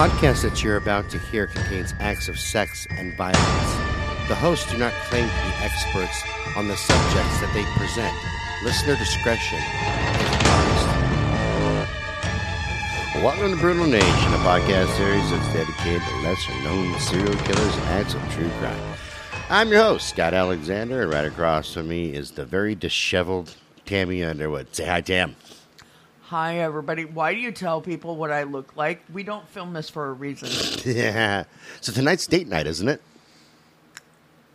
podcast that you're about to hear contains acts of sex and violence. The hosts do not claim to be experts on the subjects that they present. Listener discretion is advised. Welcome to Brutal Nation, a podcast series that's dedicated to lesser known serial killers and acts of true crime. I'm your host, Scott Alexander, and right across from me is the very disheveled Tammy Underwood. Say hi, Tam. Hi, everybody. Why do you tell people what I look like? We don't film this for a reason. Yeah. So tonight's date night, isn't it?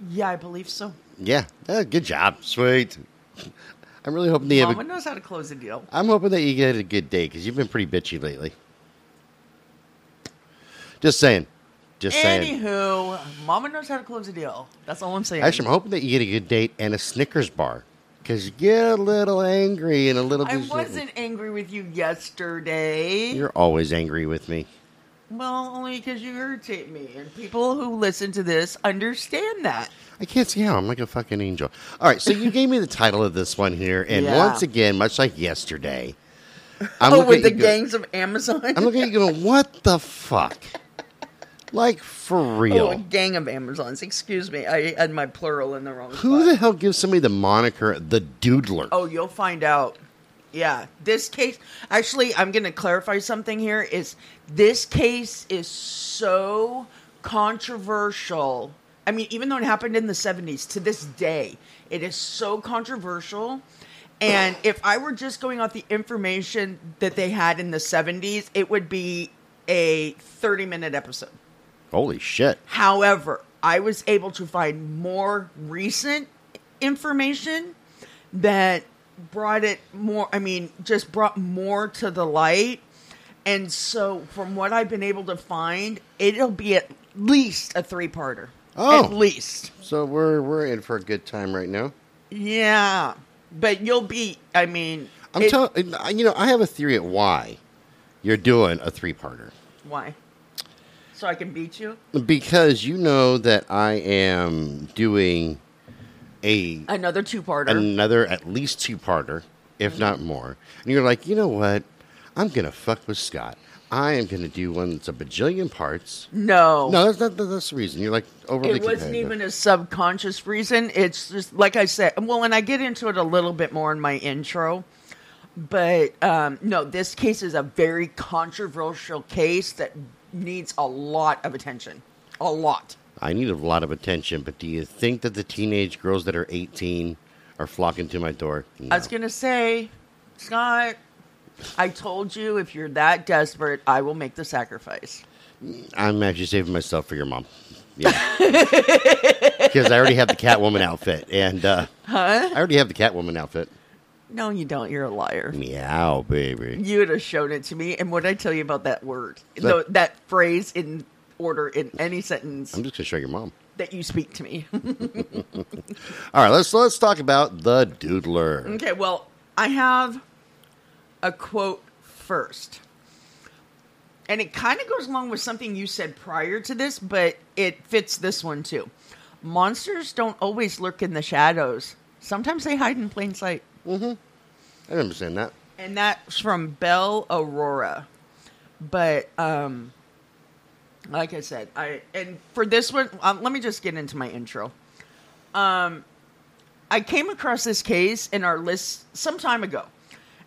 yeah, I believe so. Yeah. Uh, good job. Sweet. I'm really hoping that you have Mama a, knows how to close a deal. I'm hoping that you get a good date because you've been pretty bitchy lately. Just saying. Just saying. Anywho, Mama knows how to close a deal. That's all I'm saying. Actually, I'm hoping that you get a good date and a Snickers bar because you get a little angry and a little. I wasn't angry with you yesterday. You're always angry with me. well, only because you irritate me, and people who listen to this understand that. I can't see how. I'm like a fucking angel. All right, so you gave me the title of this one here, and Yeah. once again, much like yesterday, I'm oh, looking with at the you go- gangs of Amazon. I'm looking at you going, what the fuck? Like for real? Oh, a gang of Amazons. Excuse me. I had my plural in the wrong Who spot. the hell gives somebody the moniker the Doodler? Oh, you'll find out. Yeah, this case. Actually, I'm going to clarify something here. Is this case is so controversial? I mean, even though it happened in the 70s, to this day, it is so controversial. And if I were just going off the information that they had in the 70s, it would be a 30 minute episode. Holy shit! However, I was able to find more recent information that brought it more, I mean, just brought more to the light. And so, from what I've been able to find, it'll be at least a three parter. Oh. At least. So we're we're in for a good time right now. Yeah. But you'll be, I mean, I'm telling you know I have a theory at why you're doing a three parter Why? So I can beat you? because you know that I am doing a Another two parter. another at least two parter, if not more. And you're like, you know what? I'm gonna fuck with Scott. I am gonna do one that's a bajillion parts. no. No, that's not that's the reason. You're like overly. it wasn't even a subconscious reason. It's just like I said. Well, and I get into it a little bit more in my intro, but um, no, this case is a very controversial case that needs a lot of attention. A lot. I need a lot of attention, but do you think that the teenage girls that are 18 are flocking to my door? No. I was gonna say, Scott. I told you if you're that desperate, I will make the sacrifice. I'm actually saving myself for your mom. Yeah. Because I already have the Catwoman outfit. And uh, Huh? I already have the Catwoman outfit. No, you don't. You're a liar. Meow, baby. You would have shown it to me, and what did I tell you about that word, That- that, phrase in order in any sentence I'm just going to show your mom. that you speak to me? All right, let's let's talk about the Doodler. okay, well, I have a quote first, and it kind of goes along with something you said prior to this, but it fits this one too. Monsters don't always lurk in the shadows. Sometimes they hide in plain sight. I remember understand that. and that's from Belle Aurora. But um, like I said, I and for this one, um, let me just get into my intro. Um, I came across this case in our list some time ago,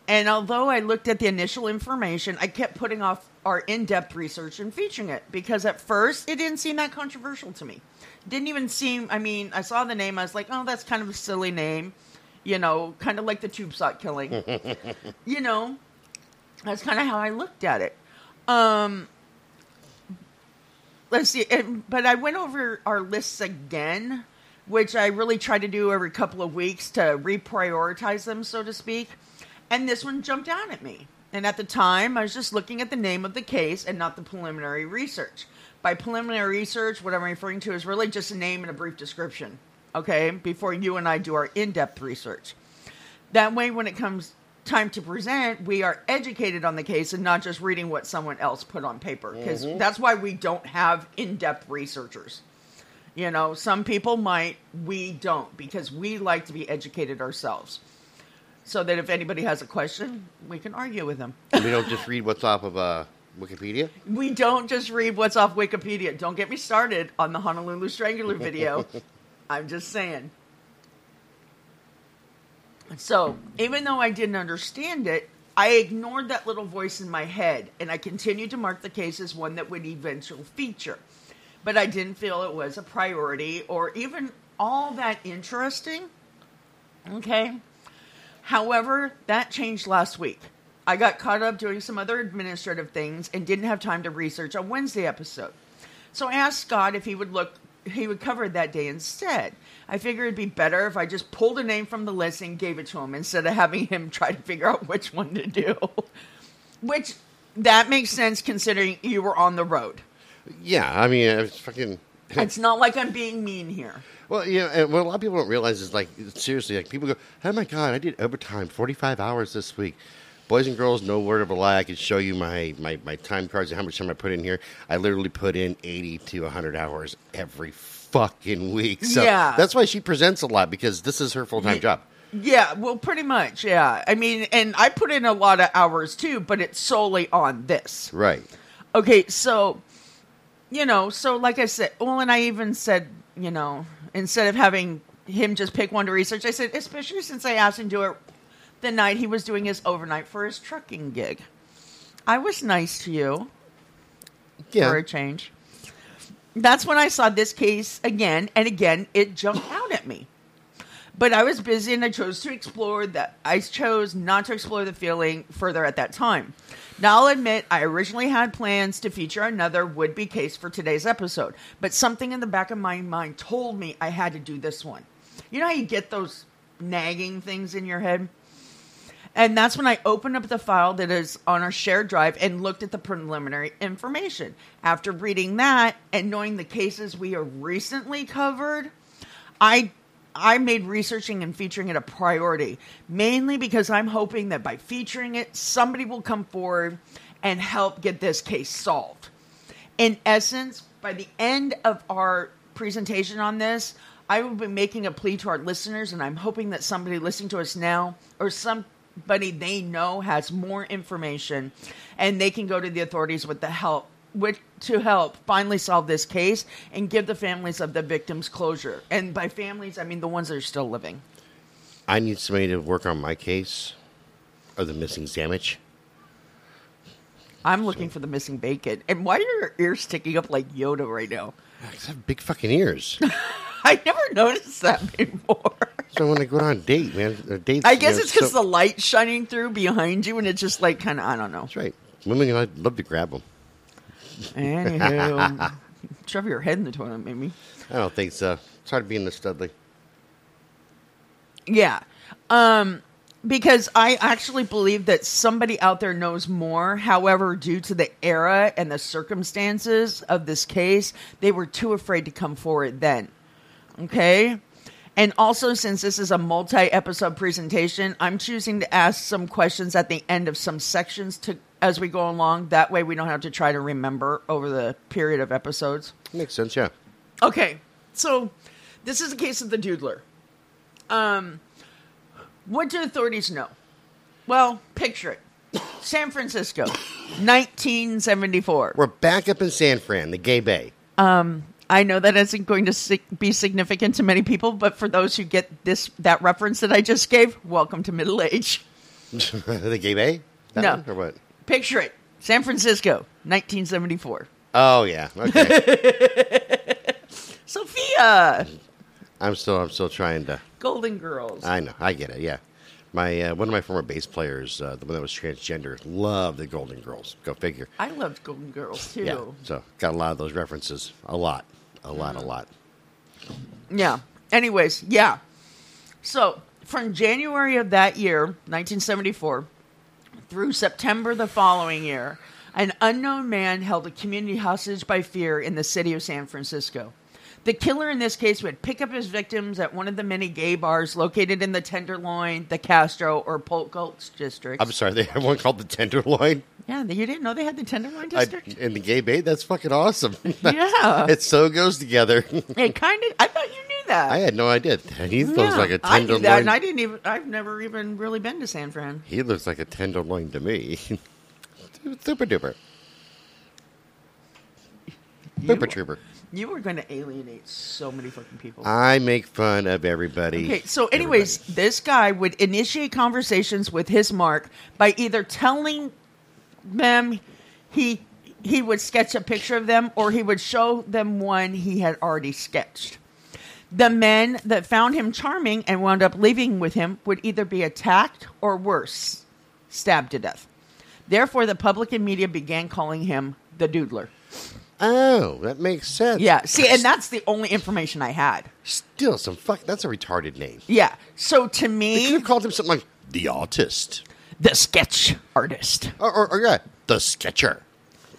and although I looked at the initial information, I kept putting off our in-depth research and featuring it because at first it didn't seem that controversial to me. Didn't even seem. I mean, I saw the name, I was like, oh, that's kind of a silly name. You know, kind of like the tube sock killing you know, that's kind of how I looked at it. Um, let's see, and, but I went over our lists again, which I really try to do every couple of weeks to reprioritize them, so to speak. And this one jumped out at me. And at the time, I was just looking at the name of the case and not the preliminary research. By preliminary research, what I'm referring to is really just a name and a brief description, okay, before you and I do our in depth research. That way, when it comes time to present, we are educated on the case and not just reading what someone else put on paper. Because that's why we don't have in depth researchers. You know, some people might, we don't, because we like to be educated ourselves. So that if anybody has a question, we can argue with them. We don't just read what's off of uh, Wikipedia? We don't just read what's off Wikipedia. Don't get me started on the Honolulu Strangler video. I'm just saying. So, even though I didn't understand it, I ignored that little voice in my head and I continued to mark the case as one that would eventually feature. But I didn't feel it was a priority or even all that interesting. Okay. However, that changed last week. I got caught up doing some other administrative things and didn't have time to research a Wednesday episode. So I asked Scott if he would look he would cover it that day instead. I figured it'd be better if I just pulled a name from the list and gave it to him instead of having him try to figure out which one to do. Which that makes sense considering you were on the road. Yeah, I mean, it's fucking. It's not like I'm being mean here. Well, you know, and what a lot of people don't realize is like seriously, like people go, "Oh my god, I did overtime, forty-five hours this week." Boys and girls, no word of a lie. I can show you my, my, my time cards and how much time I put in here. I literally put in eighty to hundred hours every fucking week. So Yeah. that's why she presents a lot because this is her full time job. Yeah, well, pretty much. Yeah. I mean, and I put in a lot of hours too, but it's solely on this. Right. Okay, so you know, so like I said, well, and I even said, you know, instead of having him just pick one to research, I said, especially since I asked him to do it the night he was doing his overnight for his trucking gig. I was nice to you Yeah. for a change. That's when I saw this case again, and again, it jumped out at me. But I was busy and I chose to explore that. I chose not to explore the feeling further at that time. Now, I'll admit, I originally had plans to feature another would be case for today's episode, but something in the back of my mind told me I had to do this one. You know how you get those nagging things in your head? And that's when I opened up the file that is on our shared drive and looked at the preliminary information. After reading that and knowing the cases we have recently covered, I I made researching and featuring it a priority, mainly because I'm hoping that by featuring it, somebody will come forward and help get this case solved. In essence, by the end of our presentation on this, I will be making a plea to our listeners, and I'm hoping that somebody listening to us now or somebody they know has more information and they can go to the authorities with the help with to help finally solve this case and give the families of the victims closure. And by families, I mean the ones that are still living. I need somebody to work on my case or the missing sandwich. I'm looking for the missing bacon. And why are your ears sticking up like Yoda right now? I have big fucking ears. I never noticed that before. So when I go on a date, man, a date. I guess it's because the light's shining through behind you, and it's just like kind of I don't know. That's right. Women, I'd love to grab them. Anywho, shove your head in the toilet, maybe. I don't think so. It's hard being the Studley. Yeah. Um because I actually believe that somebody out there knows more. However, due to the era and the circumstances of this case, they were too afraid to come forward then. Okay? And also, since this is a multi episode presentation, I'm choosing to ask some questions at the end of some sections to as we go along. That way, we don't have to try to remember over the period of episodes. Makes sense, yeah. Okay, so this is a case of the doodler. Um, what do authorities know? Well, picture it: San Francisco, 1974. We're back up in San Fran, the gay bay. I know that isn't going to be significant to many people, but for those who get this that reference that I just gave, welcome to middle age. the gay bay? That No. one, or what? Picture it: San Francisco, 1974. Oh yeah. Okay. Sophia, I'm still I'm still trying to Golden Girls. I know, I get it, yeah. My uh, one of my former bass players, uh, the one that was transgender, loved the Golden Girls. Go figure. I loved Golden Girls too. Yeah. So got a lot of those references. A lot. A lot, a lot. Yeah. Anyways, yeah. So from January of that year, 1974, through September the following year, an unknown man held a community hostage by fear in the city of San Francisco. The killer in this case would pick up his victims at one of the many gay bars located in the Tenderloin, the Castro, or Polk Gulch districts. I'm sorry, they have one called the Tenderloin. yeah, you didn't know they had the Tenderloin I, district? in the gay bay, that's fucking awesome. yeah. it so goes together. it kind of, I thought you knew that. I had no idea. He looks Yeah, like a I knew that, tenderloin. and I didn't even. I've never even really been to San Fran. He looks like a tenderloin to me. Super duper. Super Trooper. You were going to alienate so many fucking people. I make fun of everybody. Okay, so anyways, Everybody. this guy would initiate conversations with his mark by either telling them he he would sketch a picture of them or he would show them one he had already sketched. The men that found him charming and wound up leaving with him would either be attacked or worse, stabbed to death. Therefore, the public and media began calling him the Doodler. Oh, that makes sense. Yeah, see, and that's the only information I had. Still, some fuck. That's a retarded name. Yeah, so to me, They could me, have called him something like the artist, the sketch artist. or, or, or yeah, the Sketcher,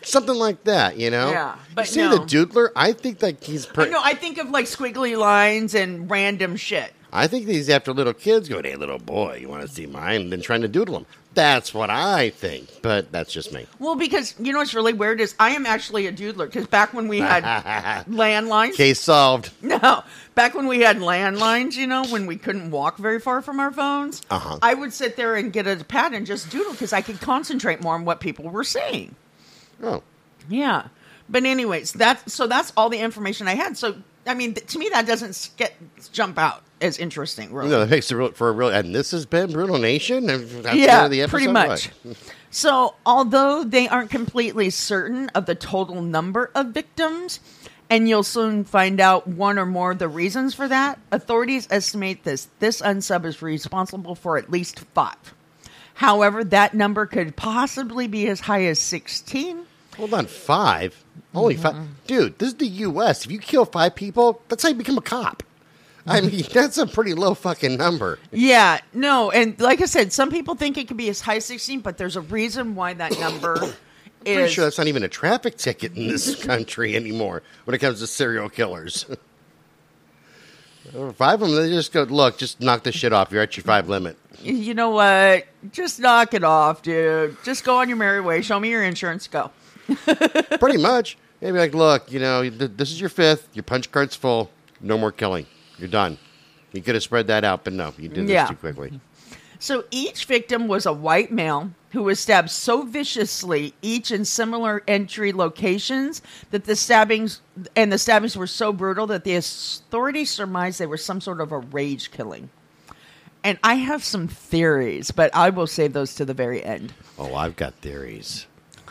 something like that. You know? Yeah, but you see no. the Doodler. I think that he's. I Pre- know. I think of like squiggly lines and random shit. I think these after little kids going, "Hey, little boy, you want to see mine?" And then trying to doodle them. That's what I think, but that's just me. Well, because you know what's really weird is I am actually a doodler. Because back when we had landlines, Case solved. no, back when we had landlines, you know, when we couldn't walk very far from our phones, Uh-huh. I would sit there and get a pad and just doodle because I could concentrate more on what people were saying. Oh, Yeah. But anyways, that's so that's all the information I had. So I mean, th- to me, that doesn't get jump out as interesting. Really. no, makes it real, for a real. And this has been Brutal Nation. Yeah, episode, pretty much. So, although they aren't completely certain of the total number of victims, and you'll soon find out one or more of the reasons for that, authorities estimate this this unsub is responsible for at least five. However, that number could possibly be as high as sixteen. Hold on, five. Only Mm-hmm. five, dude. This is the U.S. If you kill five people, that's how you become a cop. I mean, that's a pretty low fucking number. Yeah, no, and like I said, some people think it could be as high as sixteen, but there's a reason why that number Pretty is. sure that's not even a traffic ticket in this country anymore when it comes to serial killers. five of them, they just go, look, just knock this shit off. You're at your five limit. you know what? Just knock it off, dude. Just go on your merry way. Show me your insurance. Go. Pretty much. Maybe like, look, you know, th- this is your fifth. Your punch card's full. No more killing. You're done. You could have spread that out, but no, you did this Yeah. too quickly. So each victim was a white male who was stabbed so viciously, each in similar entry locations, that the stabbings and the stabbings were so brutal that the authorities surmised they were some sort of a rage killing. And I have some theories, but I will save those to the very end. Oh, I've got theories.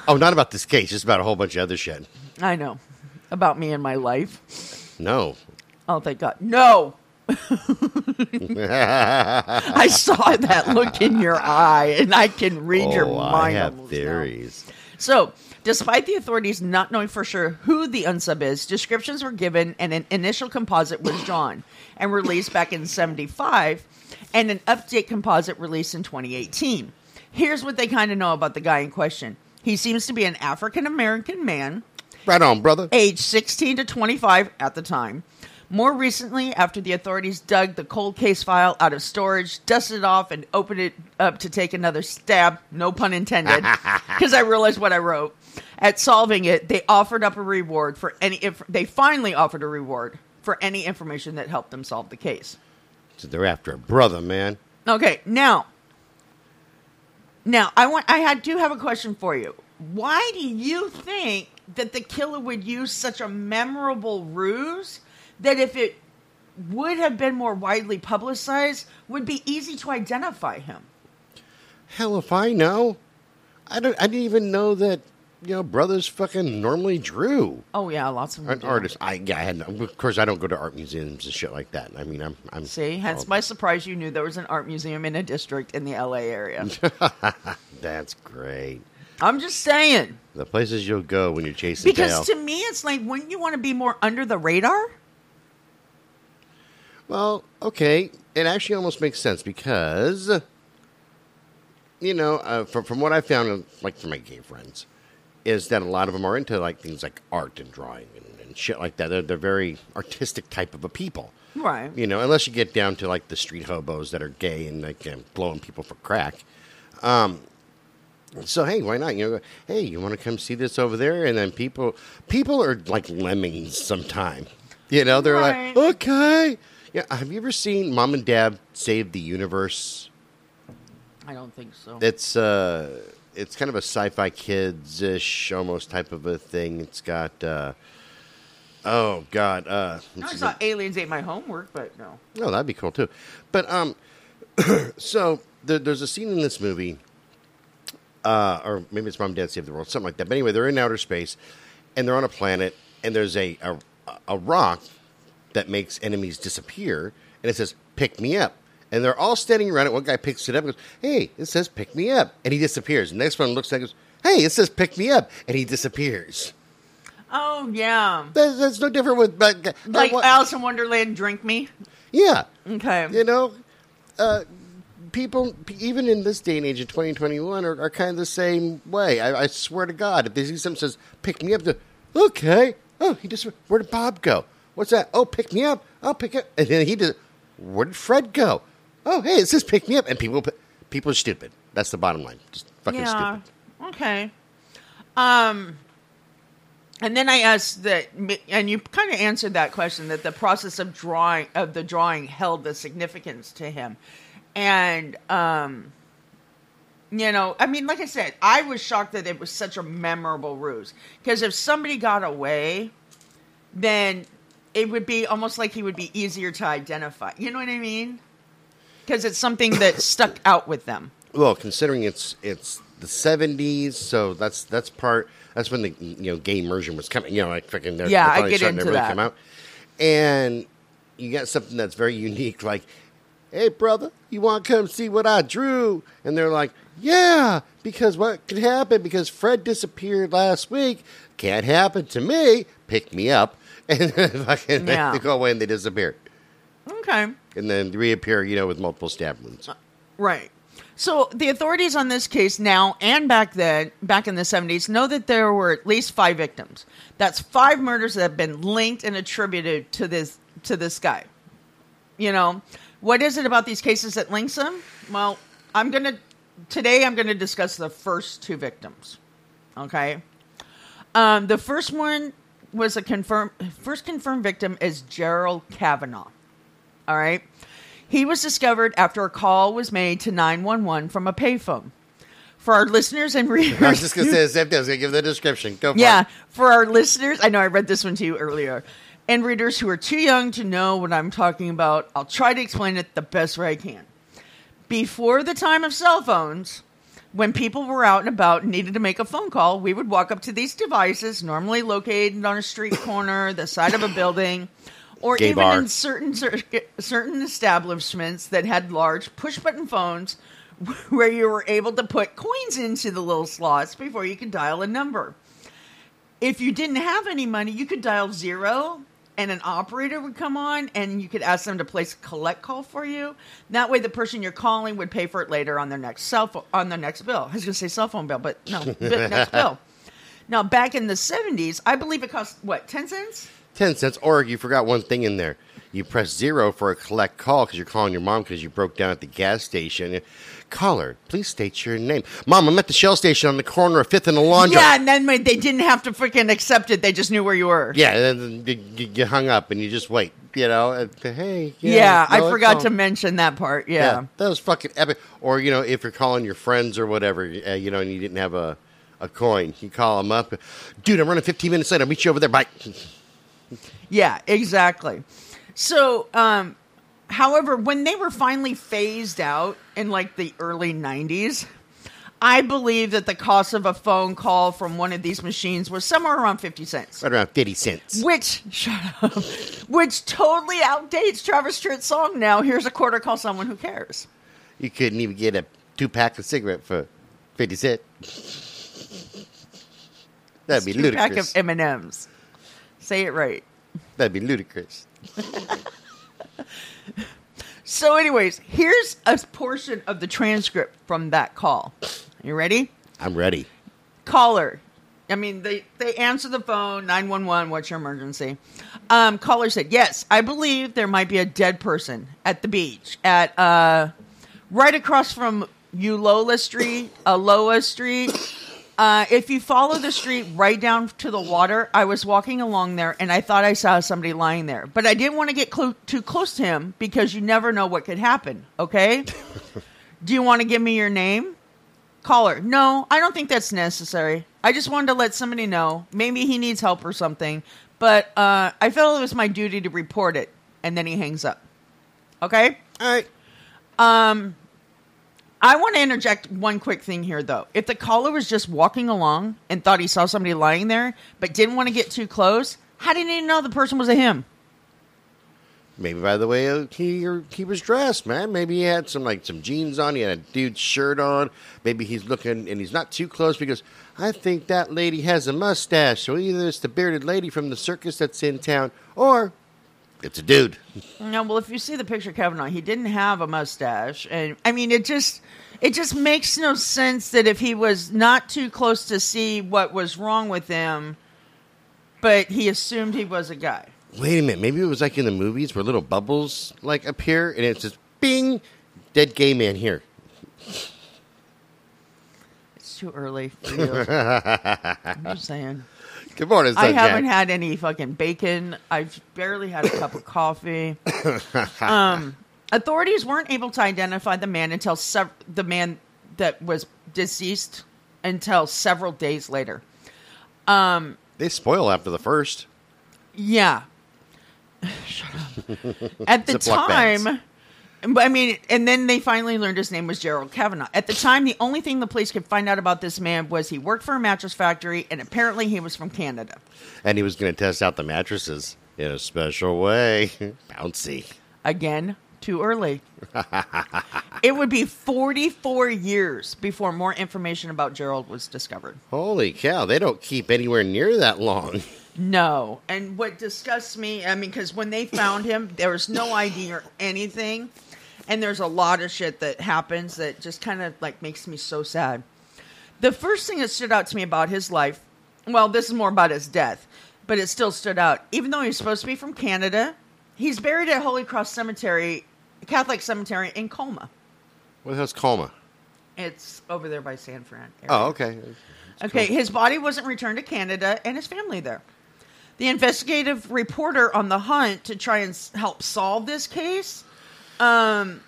Oh, not about this case, just about a whole bunch of other shit. I know about me and my life. No. Oh, thank God. No. I saw that look in your eye, and I can read your oh, mind. I have almost now. theories. So, despite the authorities not knowing for sure who the unsub is, descriptions were given and an initial composite was drawn and released back in 75 and an update composite released in 2018. Here's what they kind of know about the guy in question. He seems to be an African American man, Right on, brother. age 16 to 25 at the time. More recently, after the authorities dug the cold case file out of storage, dusted it off, and opened it up to take another stab, no pun intended, because I realized what I wrote. At solving it, they offered up a reward for any. If they finally offered a reward for any information that helped them solve the case. So they're after a brother, man. Okay, now, now I want. I had do have a question for you. Why do you think that the killer would use such a memorable ruse that if it would have been more widely publicized, would be easy to identify him? Hell if I know. I don't I didn't even know that, you know, brothers fucking normally drew. Oh yeah, lots of them An artist. I yeah, I had of course I don't go to art museums and shit like that. I mean I'm I'm See, hence my surprise. You knew there was an art museum in a district in the L.A. area. That's great. I'm just saying The places you'll go when you're chasing because tail. to me, it's like wouldn't you want to be more under the radar? Well, okay, it actually almost makes sense because, you know, uh, from from what I found, like from my gay friends, is that a lot of them are into like things like art and drawing and, and shit like that. They're they're very artistic type of a people, Right. you know. Unless you get down to like the street hobos that are gay and like blowing people for crack. Um, so hey, why not? You know, hey, you want to come see this over there? And then people people are like lemmings sometime. You know, they're Right. like, okay. Yeah, have you ever seen Mom and Dad Save the Universe? I don't think so. It's uh it's kind of a sci-fi kids ish almost type of a thing. It's got uh Oh God. Uh, No, I saw aliens ate my homework, but no. Oh, that'd be cool too. But um, so there, there's a scene in this movie, uh, or maybe it's Mom, and Dad Save the World, something like that. But anyway, they're in outer space, and they're on a planet, and there's a a, a rock that makes enemies disappear, and it says "Pick me up." And they're all standing around it. One guy picks it up and goes, Hey, it says pick me up. And he disappears. The next one looks at it goes, Hey, it says pick me up. And he disappears. Oh yeah, That's, that's no different with. Like what- Alice in Wonderland, drink me. yeah. Okay. You know, uh, people, even in this day and age of 2021, are, are kind of the same way. I, I swear to God, if they see something says, pick me up, okay. Oh, he just, where did Bob go? What's that? Oh, pick me up. I'll pick up. And then he did, where did Fred go? Oh, hey, it says pick me up. And people, people are stupid. That's the bottom line. Just fucking yeah. stupid. Okay. Um, and then I asked that, and you kind of answered that question that the process of drawing of the drawing held the significance to him, and um, you know, I mean, like I said, I was shocked that it was such a memorable ruse because if somebody got away, then it would be almost like he would be easier to identify. You know what I mean? Because it's something that stuck out with them. Well, considering it's it's the seventies, so that's that's part. That's when the you know gay immersion was coming. You know, like freaking they're, Yeah, they're I get into that. And you got something that's very unique, like, "Hey, brother, you want to come see what I drew?" And they're like, "Yeah, because what could happen? Because Fred disappeared last week. Can't happen to me. Pick me up." And then fucking Yeah. they go away and they disappear, Okay. and then reappear. You know, with multiple stab wounds. Right. So the authorities on this case now and back then, back in the 70s, know that there were at least five victims. That's five murders that have been linked and attributed to this to this guy. You know, what is it about these cases that links them? Well, I'm going to today I'm going to discuss the first two victims. Okay? Um, the first one was a confirmed first confirmed victim is Gerald Cavanagh. All right. He was discovered after a call was made to 911 from a payphone. For our listeners and readers, I was just say the same thing. I was gonna give the description. Go for yeah, it. for our listeners, I know I read this one to you earlier, and readers who are too young to know what I'm talking about, I'll try to explain it the best way I can. Before the time of cell phones, when people were out and about and needed to make a phone call, we would walk up to these devices, normally located on a street corner, the side of a building, or Gay even bar. in certain certain establishments that had large push button phones where you were able to put coins into the little slots before you could dial a number. If you didn't have any money, you could dial zero and an operator would come on and you could ask them to place a collect call for you. That way the person you're calling would pay for it later on their next cell phone on their next bill. I was going to say cell phone bill, but no, next bill. Now back in the 70s, I believe it cost what, 10 cents? Ten cents. Or you forgot one thing in there. You press zero for a collect call because you're calling your mom because you broke down at the gas station. Caller, please state your name. Mom, I'm at the Shell station on the corner of Fifth and Alonzo. Yeah, and then they didn't have to freaking accept it. They just knew where you were. Yeah, and then you, you- you hung up and you just wait. You know, and, hey. Yeah, yeah, I no, forgot to mention that part. Yeah. that was fucking epic. Or you know, if you're calling your friends or whatever, uh, you know, and you didn't have a a coin, you call them up. Dude, I'm running 15 minutes late. I'll meet you over there. Bye. Yeah, exactly. So, um, however, when they were finally phased out in like the early 90s, I believe that the cost of a phone call from one of these machines was somewhere around 50 cents. Right around 50 cents. Which, shut up, which totally outdates Travis Tritt's song now. Here's a quarter, call someone who cares. You couldn't even get a two pack of cigarette for 50 cents. That'd be Two pack of. M&Ms. Say it right. That'd be ludicrous. So, anyways, here's a portion of the transcript from that call. You ready? I'm ready. Caller. I mean, they, they answer the phone, 911, what's your emergency? Um, caller said, Yes, I believe there might be a dead person at the beach, at uh, right across from Ulloa Street, Aloha Street. Uh, if you follow the street right down to the water, I was walking along there and I thought I saw somebody lying there. But I didn't want to get clo- too close to him because you never know what could happen, okay? Do you want to give me your name? Caller, no, I don't think that's necessary. I just wanted to let somebody know. Maybe he needs help or something. But uh, I felt it was my duty to report it. And then he hangs up. Okay? All right. I want to interject one quick thing here, though. If the caller was just walking along and thought he saw somebody lying there, but didn't want to get too close, how did he know the person was a him? Maybe by the way uh, he he was dressed, man. Maybe he had some like some jeans on. He had a dude's shirt on. Maybe he's looking and he's not too close because I think that lady has a mustache. So either it's the bearded lady from the circus that's in town, or it's a dude. No, well, if you see the picture of Cavanagh, he didn't have a mustache, and I mean, it just it just makes no sense that if he was not too close to see what was wrong with him, but he assumed he was a guy. Wait a minute. Maybe it was like in the movies where little bubbles like appear and it's just bing, dead gay man here. It's too early for you. I'm just saying. Good morning, I Sunshine. haven't had any fucking bacon. I've barely had a cup of coffee. Um, authorities weren't able to identify the man until sev- the man that was deceased until several days later. Um, They spoil after the first. Yeah. Shut up. At the Ziploc bags. time, I mean, and then they finally learned his name was Gerald Cavanagh. At the time, the only thing the police could find out about this man was he worked for a mattress factory, and apparently he was from Canada. And he was going to test out the mattresses in a special way. Bouncy. Again, too early. it would be 44 years before more information about Gerald was discovered. Holy cow, they don't keep anywhere near that long. No. And what disgusts me, I mean, because when they found him, there was no ID or anything. And there's a lot of shit that happens that just kind of like makes me so sad. The first thing that stood out to me about his life, well, this is more about his death, but it still stood out. Even though he's supposed to be from Canada, he's buried at Holy Cross Cemetery, Catholic Cemetery in Colma. What the hell's coma? It's over there by San Fran. area. Oh, okay. Okay, his body wasn't returned to Canada and his family there. The investigative reporter on the hunt to try and help solve this case um,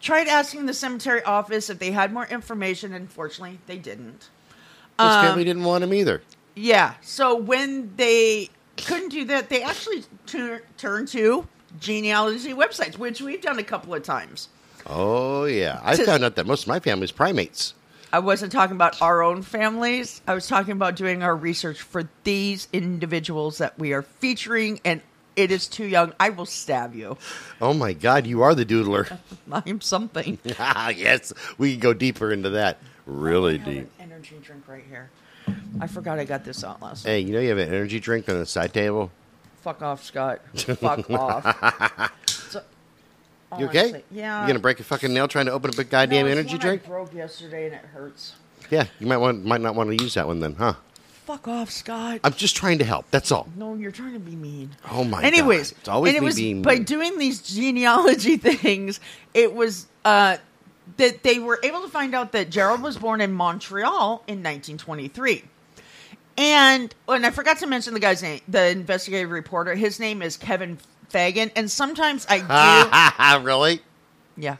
tried asking the cemetery office if they had more information. Unfortunately, they didn't. His Um, family didn't want him either. Yeah, so when they couldn't do that, they actually tur- turned to genealogy websites, which we've done a couple of times. Oh, yeah. I to- found out that most of my family's primates. I wasn't talking about our own families. I was talking about doing our research for these individuals that we are featuring, and it is too young. I will stab you. Oh, my God, you are the doodler. I'm something. Ah, yes, we can go deeper into that. Really I have deep. an energy drink right here. I forgot I got this out last. Hey, you know you have an energy drink on the side table? Fuck off, Scott. Fuck off. So- You okay? honestly, Yeah. You gonna break a fucking nail trying to open up a goddamn No, it's energy one drink? I broke yesterday and it hurts. Yeah, you might want might not want to use that one then, huh? Fuck off, Scott. I'm just trying to help. That's all. No, you're trying to be mean. Oh my Anyways, God. It's always and it me was being by mean. doing these genealogy things, it was uh, that they were able to find out that Gerald was born in Montreal in 1923. And and I forgot to mention the guy's name, the investigative reporter. His name is Kevin Fagan, and sometimes I do, really? yeah,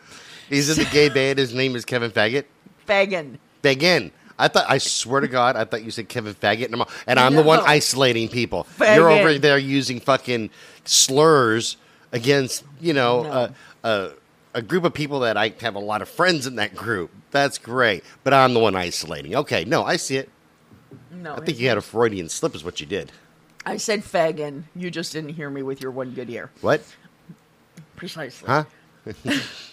He's in the gay band. His name is Kevin Faggot. Fagan. Again, I thought. I swear to God, I thought you said Kevin Faggot, and I'm, and I'm the one isolating people. Faggot. You're over there using fucking slurs against you know No. a, a a group of people that I have a lot of friends in that group. That's great, but I'm the one isolating. Okay, no, I see it. No, I think you had a Freudian slip, is what you did. I said Fagan. You just didn't hear me with your one good ear. What? Precisely. Huh?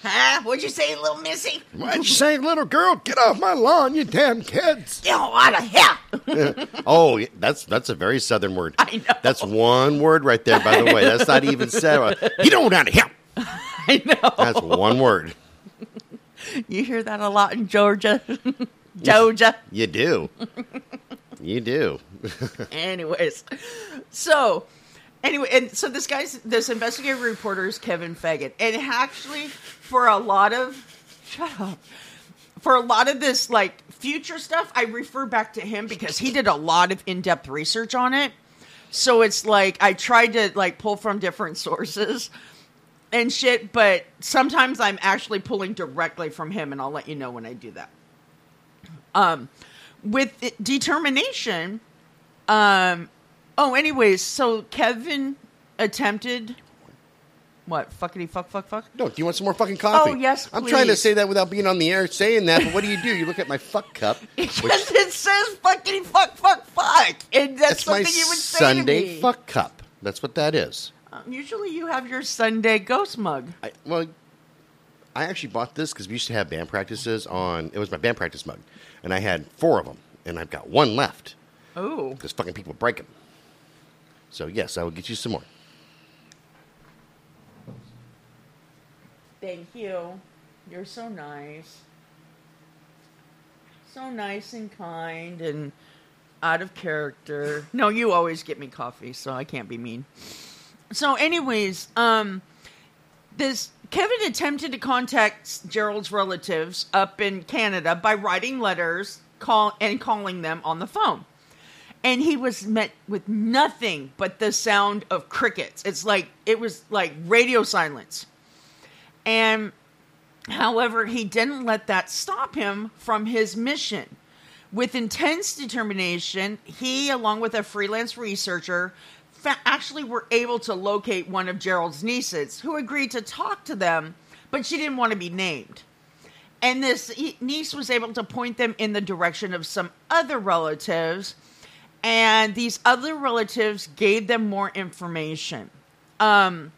Huh? What'd you say, little missy? What'd you say, little girl? Get off my lawn, you damn kids! Get out of here! Oh, that's that's a very southern word. I know. That's one word right there, by the way. That's not even said. You don't down to him. I know. That's one word. You hear that a lot in Georgia. Georgia. You do. You do. Anyways, so anyway, and so this guy's this investigative reporter is Kevin Fagan, and actually for a lot of shut up for a lot of this like future stuff, I refer back to him because he did a lot of in depth research on it. So it's like I tried to like pull from different sources and shit, but sometimes I'm actually pulling directly from him, and I'll let you know when I do that. Um, with determination. Um, oh, anyways, so Kevin attempted. What fuckity fuck fuck fuck? No, do you want some more fucking coffee? Oh, yes, I'm trying to say that without being on the air saying that, but what do you do? You look at my fuck cup, Because which it says fucking fuck fuck fuck, and that's, that's my something you would say Sunday to me. fuck cup. That's what that is. Um, usually, you have your Sunday ghost mug. I, well, I actually bought this because we used to have band practices on. It was my band practice mug, and I had four of them, and I've got one left Oh, because fucking people break them. So yes, I will get you some more. thank you. You're so nice. So nice and kind and out of character. No, you always get me coffee, so I can't be mean. So, anyways, um, this Kevin attempted to contact Gerald's relatives up in Canada by writing letters, call and calling them on the phone. And he was met with nothing but the sound of crickets. It's like it was like radio silence. And however, he didn't let that stop him from his mission. With intense determination, he, along with a freelance researcher, fa- actually were able to locate one of Gerald's nieces who agreed to talk to them, but she didn't want to be named. And this niece was able to point them in the direction of some other relatives, and these other relatives gave them more information. Um,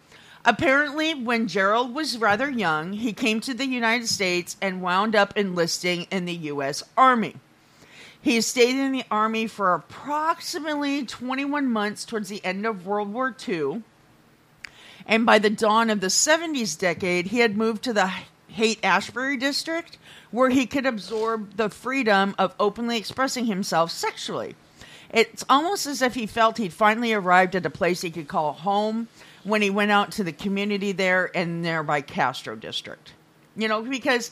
apparently, when Gerald was rather young, he came to the United States and wound up enlisting in the U.S. Army. He stayed in the Army for approximately 21 months towards the end of World War II. And by the dawn of the 70s decade, he had moved to the Haight Ashbury district, where he could absorb the freedom of openly expressing himself sexually. It's almost as if he felt he'd finally arrived at a place he could call home when he went out to the community there in nearby Castro district. You know, because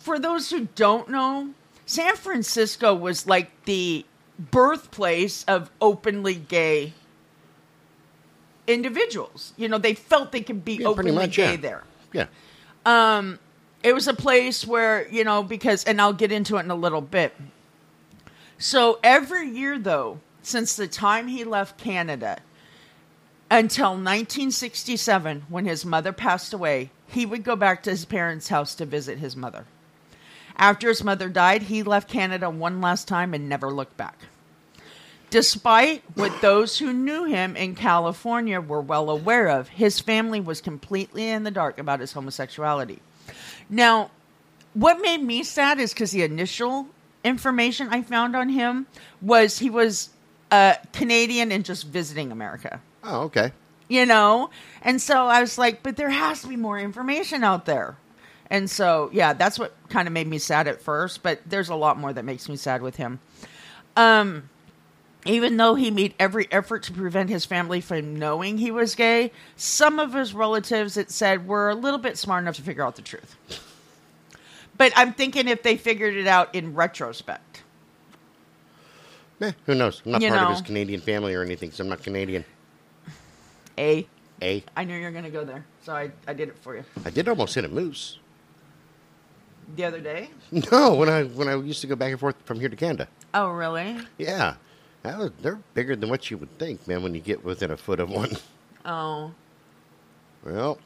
for those who don't know, San Francisco was like the birthplace of openly gay individuals. You know, they felt they could be Yeah, openly much, gay yeah. there. Yeah. Um, it was a place where you know because, and I'll get into it in a little bit. So every year, though, since the time he left Canada until 1967, when his mother passed away, he would go back to his parents' house to visit his mother. After his mother died, he left Canada one last time and never looked back. Despite what those who knew him in California were well aware of, his family was completely in the dark about his homosexuality. Now, what made me sad is because the initial information I found on him was he was uh, Canadian and just visiting America Oh, okay. you know? And so I was like, but there has to be more information out there. And so, yeah, that's what kind of made me sad at first, but there's a lot more that makes me sad with him. Um, even though he made every effort to prevent his family from knowing he was gay, some of his relatives, it said, were a little bit smart enough to figure out the truth. But I'm thinking if they figured it out in retrospect. Eh, who knows? I'm not You part of know. his Canadian family or anything, so I'm not Canadian. A, A. I knew you were going to go there, so I, I did it for you. I did almost hit a moose. The other day? No, when I when I used to go back and forth from here to Canada. Oh, really? Yeah, that was, they're bigger than what you would think, man. When you get within a foot of one. Oh. Well,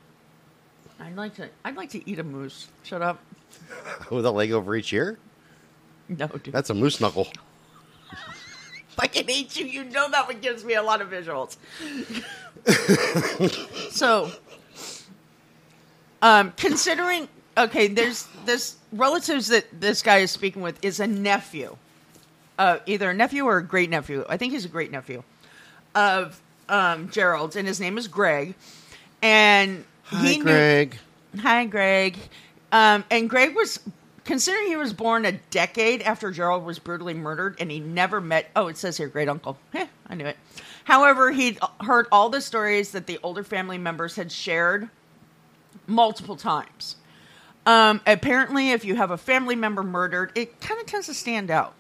I'd like to. I'd like to eat a moose. Shut up. with a leg over each ear, No, dude. that's a moose knuckle. fucking hate you. You know that one gives me a lot of visuals. so, um, considering okay, there's this relatives that this guy is speaking with is a nephew, uh, either a nephew or a great nephew. I think he's a great nephew of um, Gerald's, and his name is Greg. And Hi, he knew- Greg. Hi, Greg. Um, and Greg was, considering he was born a decade after Gerald was brutally murdered, and he never met. Oh, it says here, great uncle. Heh, I knew it. However, he'd heard all the stories that the older family members had shared multiple times. Um, apparently, if you have a family member murdered, it kind of tends to stand out,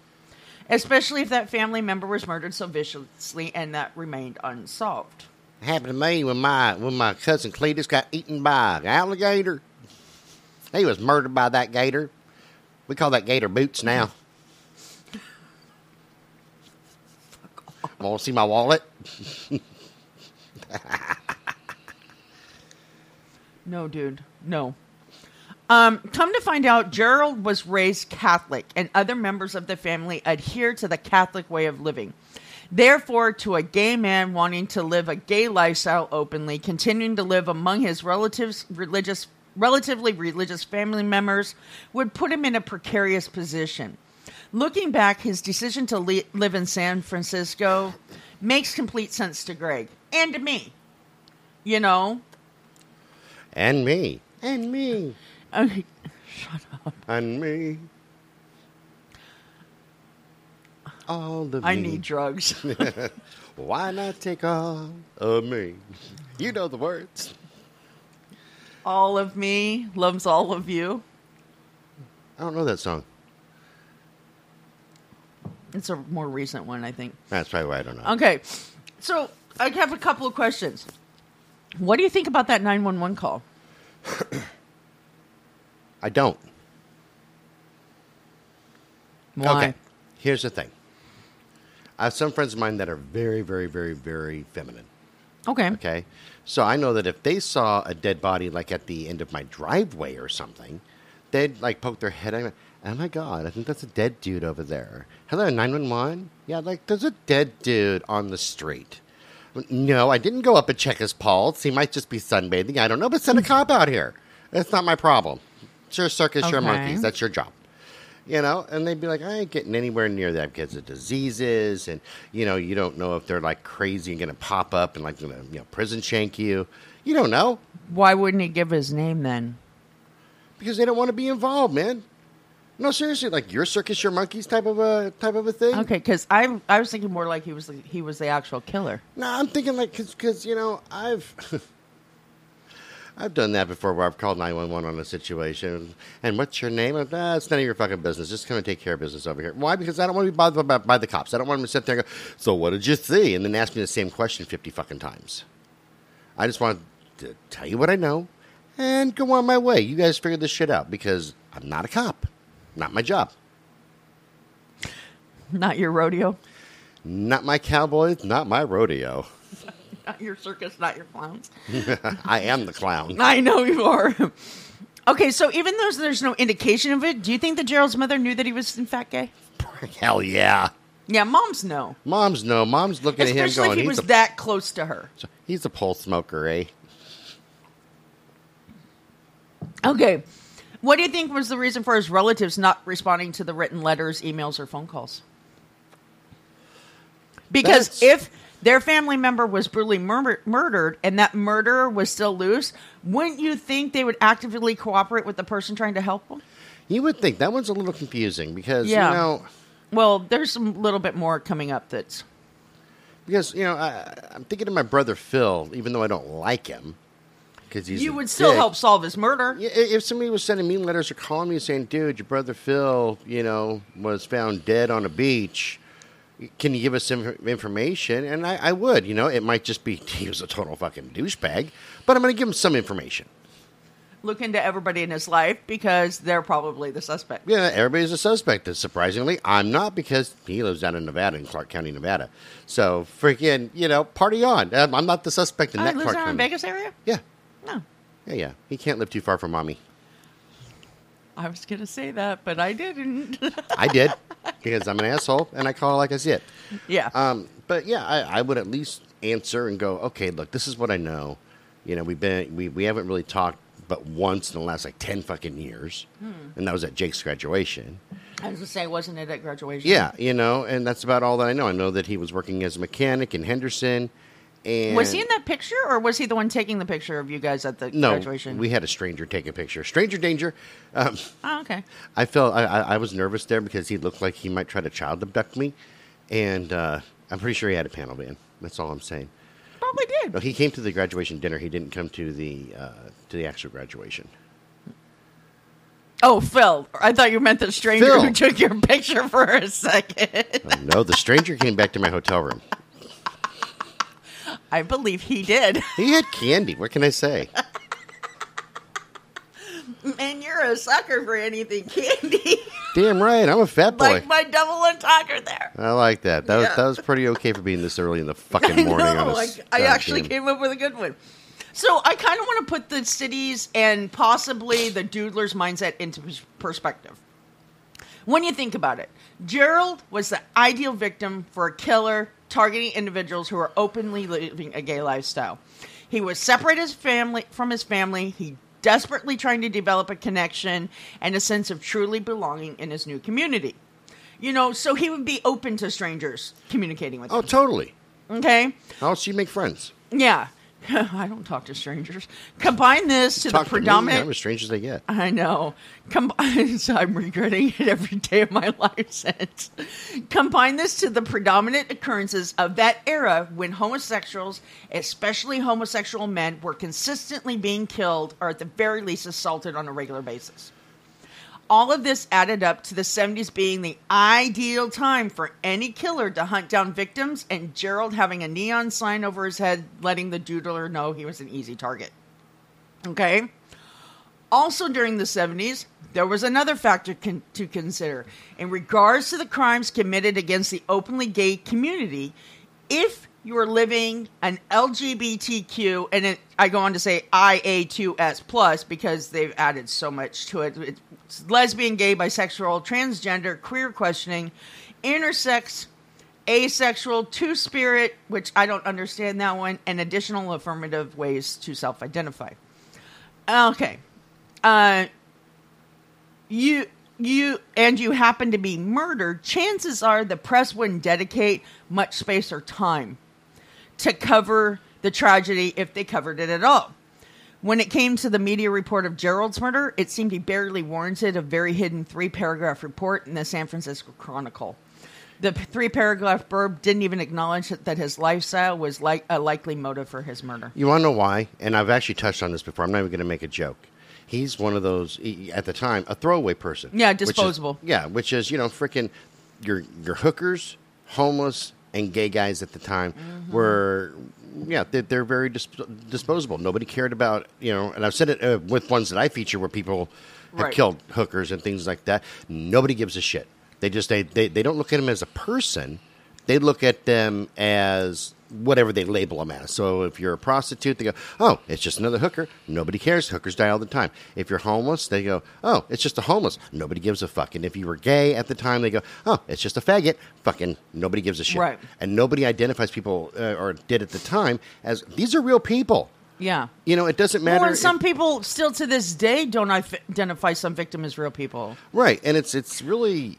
especially if that family member was murdered so viciously and that remained unsolved. It happened to me when my when my cousin Cletus got eaten by an alligator. He was murdered by that gator. We call that gator boots now. Want to see my wallet? No, dude. No. Um, come to find out, Gerald was raised Catholic, and other members of the family adhere to the Catholic way of living. Therefore, to a gay man wanting to live a gay lifestyle openly, continuing to live among his relatives, religious, relatively religious family members, would put him in a precarious position. Looking back, his decision to li- live in San Francisco makes complete sense to Greg and to me. You know, And me. And me. Okay. Shut up. And me. All of I me. need drugs. Why not take all of me? You know the words. All of me loves all of you. I don't know that song. It's a more recent one, I think. That's probably why I don't know. Okay, so I have a couple of questions. What do you think about that 911 call? I don't. Why? Okay. Here's the thing. I have some friends of mine that are very, very, very, very feminine. Okay. Okay. So I know that if they saw a dead body like at the end of my driveway or something, they'd like poke their head out. Oh my God, I think that's a dead dude over there. Hello, 911? Yeah, like there's a dead dude on the street. No, I didn't go up and check his pulse. He might just be sunbathing. I don't know, but send a cop out here. That's not my problem. It's your circus, your monkeys. That's your job you know, and they'd be like, I ain't getting anywhere near that because of diseases, and you know, you don't know if they're like crazy and gonna pop up and like gonna you know prison shank you. You don't know Why wouldn't he give his name then? because they don't want to be involved, man. No, seriously, like your circus, your monkeys type of a type of a thing. Okay, because I I was thinking more like he was the, he was the actual killer. No, I'm thinking like because you know I've I've done that before where I've called 911 on a situation and what's your name? Ah, it's none of your fucking business. Just come and take care of business over here. Why? Because I don't want to be bothered by, by the cops. I don't want them to sit there and go, so what did you see? And then ask me the same question 50 fucking times. I just want to tell you what I know and go on my way. You guys figure this shit out because I'm not a cop. Not my job. Not your rodeo, Not my cowboys. Not my rodeo. Not your circus, not your clowns. I am the clown. I know you are. Okay, so even though there's no indication of it, do you think that Gerald's mother knew that he was in fact gay? Hell yeah. Yeah, moms know. Moms know. Mom's looking at him Especially going, if he was a, that close to her. he's a pole smoker, eh? Okay. What do you think was the reason for his relatives not responding to the written letters, emails, or phone calls? Because That's- if their family member was brutally mur- murdered and that murderer was still loose, wouldn't you think they would actively cooperate with the person trying to help them? You would think that one's a little confusing because, Yeah. you know, Well, there's a little bit more coming up that's. because, you know, I, I'm thinking of my brother Phil, even though I don't like him. Because he's you would still dick. help solve his murder. If somebody was sending me letters or calling me saying, dude, your brother Phil, you know, was found dead on a beach. Can you give us some information? And I, I would, you know, it might just be he was a total fucking douchebag, but I'm going to give him some information. Look into everybody in his life because they're probably the suspect. Yeah, everybody's a suspect. and Surprisingly, I'm not because he lives down in Nevada, in Clark County, Nevada. So freaking, you know, party on. Um, I'm not the suspect in Oh, that Clark down in County. Vegas area? Yeah, No. yeah, yeah. He can't live too far from mommy. I was going to say that, but I didn't. I did because I'm an asshole and I call it like I see it. yeah. Um, but yeah, I, I would at least answer and go, okay, look, this is what I know. You know, we've been we, we haven't really talked but once in the last like ten fucking years, Hmm. and that was at Jake's graduation. I was going to say, wasn't it at graduation? Yeah, you know, and that's about all that I know. I know that he was working as a mechanic in Henderson. And Was he in that picture, or was he the one taking the picture of you guys at the no, graduation? we had a stranger take a picture. Stranger danger. Um, oh, okay. I felt I, I, I was nervous there because he looked like he might try to child abduct me, and uh, I'm pretty sure he had a panel van. That's all I'm saying. Probably did. No, he came to the graduation dinner. He didn't come to the uh, to the actual graduation. Oh, Phil. I thought you meant the stranger Phil. who took your picture for a second. Oh, no, the stranger came back to my hotel room. I believe he did. He had candy. What can I say? Man, you're a sucker for anything candy. Damn right, I'm a fat boy. like my double entendre there. I like that. That was that was pretty okay for being this early in the fucking I morning. know. I, s- I goddamn- actually came up with a good one. So I kind of want to put the cities and possibly the doodler's mindset into perspective. When you think about it, Gerald was the ideal victim for a killer targeting individuals who are openly living a gay lifestyle. He was separated his family from his family. He desperately trying to develop a connection and a sense of truly belonging in his new community. You know, so he would be open to strangers communicating with Oh, totally. Okay? How else do you make friends? Yeah. I don't talk to strangers. Combine this to Talk the to me. predominant I'm as strange as they get. I know. Combine, so I'm regretting it every day of my life since. Combine this to the predominant occurrences of that era when homosexuals, especially homosexual men, were consistently being killed or at the very least assaulted on a regular basis. All of this added up to the 70s being the ideal time for any killer to hunt down victims, and Gerald having a neon sign over his head letting the doodler know he was an easy target. Okay? Also, during the 70s, there was another factor con- to consider. In regards to the crimes committed against the openly gay community, if you are living an LGBTQ, and it, I go on to say IA2S plus because they've added so much to it. It's lesbian, gay, bisexual, transgender, queer questioning, intersex, asexual, two spirit, which I don't understand that one, and additional affirmative ways to self identify. Okay. Uh, you you and you happen to be murdered, chances are the press wouldn't dedicate much space or time to cover the tragedy if they covered it at all. When it came to the media report of Gerald's murder, it seemed he barely warranted a very hidden three paragraph report in the San Francisco Chronicle. The three paragraph burb didn't even acknowledge that his lifestyle was like a likely motive for his murder. You want to know why? And I've actually touched on this before. I'm not even going to make a joke. He's one of those at the time a throwaway person. Yeah, which is- disposable. yeah, which is you know freaking your your hookers, homeless, and gay guys at the time Mm-hmm. were yeah they're, they're very disp- disposable. Nobody cared about you know, and I've said it uh, with ones that I feature where people have Right. killed hookers and things like that. Nobody gives a shit. They just they, they they don't look at them as a person. They look at them as whatever they label them as. So if you're a prostitute, they go, "Oh, it's just another hooker." Nobody cares. Hookers die all the time. If you're homeless, they go, "Oh, it's just a homeless." Nobody gives a fuck. And if you were gay at the time, they go, "Oh, it's just a faggot." Fucking nobody gives a shit. Right. And nobody identifies people uh, or did at the time as these are real people. Yeah. You know, it doesn't matter. Well, and some if- people still to this day don't identify some victim as real people. right, and it's it's really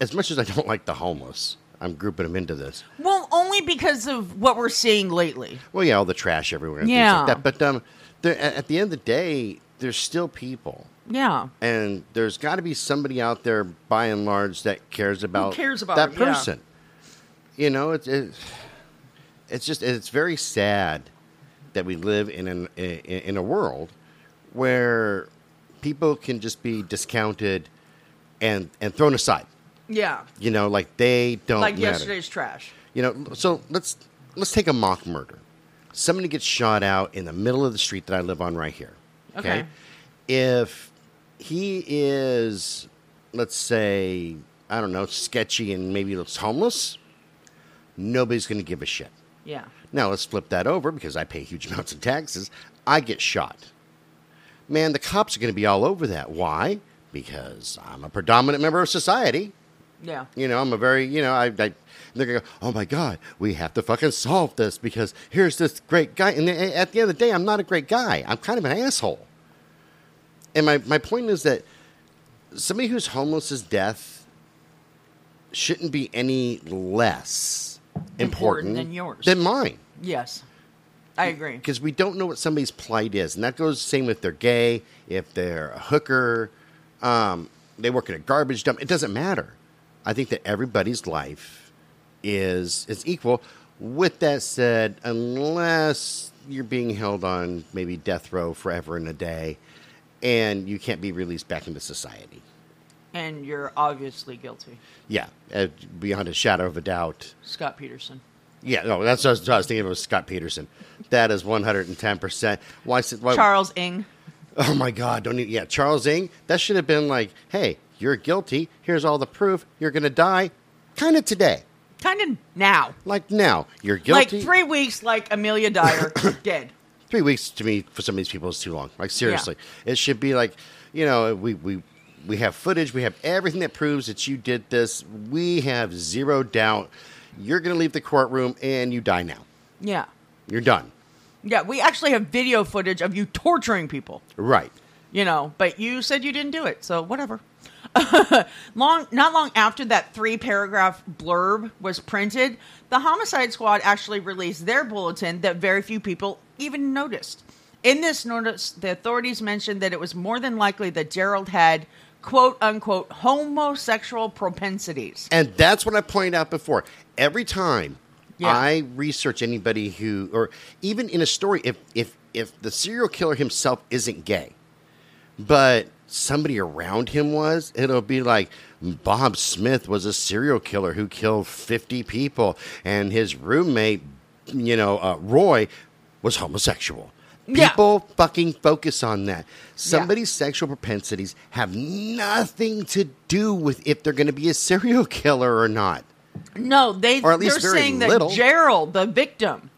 as much as I don't like the homeless, I'm grouping them into this. Well, only because of what we're seeing lately. Well, yeah, all the trash everywhere and Yeah. things like that. But um, at the end of the day, there's still people, Yeah. and there's got to be somebody out there, by and large, that cares about cares about that it, yeah. person. You know, it's it, it's just it's very sad that we live in an in, in a world where people can just be discounted and and thrown aside. Yeah. You know, like they don't like matter. yesterday's trash. You know, so let's let's take a mock murder. Somebody gets shot out in the middle of the street that I live on right here. Okay. If he is, let's say, I don't know, sketchy and maybe looks homeless, nobody's going to give a shit. Yeah. Now let's flip that over because I pay huge amounts of taxes. I get shot. Man, the cops are going to be all over that. Why? Because I'm a predominant member of society. Yeah. You know, I'm a very, you know, I, I they're gonna go, oh my god, we have to fucking solve this because here's this great guy, and at the end of the day, I'm not a great guy. I'm kind of an asshole. And my my point is that somebody who's homeless's death shouldn't be any less important, Important than yours. than mine Yes. I agree. because we don't know what somebody's plight is, and that goes the same if they're gay, if they're a hooker, um, they work at a garbage dump. It doesn't matter. I think that everybody's life is is equal. With that said, unless you're being held on maybe death row forever and a day, and you can't be released back into society, And you're obviously guilty. yeah, uh, beyond a shadow of a doubt. Scott Peterson. Yeah, no, that's what I was thinking of. Was Scott Peterson? That is one hundred and ten percent. Why? why Charles Ng. Oh my God! Don't even, yeah, Charles Ng. That should have been like, hey, you're guilty. Here's all the proof. You're gonna die, kind of today, Kind of now. like now. You're guilty. Like three weeks, like Amelia Dyer, dead. Three weeks to me for some of these people is too long. Like seriously, it should be like, you know, we we we have footage. We have everything that proves that you did this. We have zero doubt. You're gonna leave the courtroom and you die now. Yeah. You're done. Yeah, we actually have video footage of you torturing people. Right. you know, but you said you didn't do it, so whatever. long, not long after that three paragraph blurb was printed, the Homicide Squad actually released their bulletin that very few people even noticed. In this notice, the authorities mentioned that it was more than likely that Gerald had quote unquote homosexual propensities. And that's what I pointed out before. Every time Yeah. I research anybody who, or even in a story, if if if the serial killer himself isn't gay, but somebody around him was, it'll be like Bob Smith was a serial killer who killed fifty people, and his roommate, you know, uh, Roy, was homosexual. Yeah. People fucking focus on that. Somebody's sexual propensities have nothing to do with if they're going to be a serial killer or not. No, they Or at least they're saying little. that Gerald, the victim,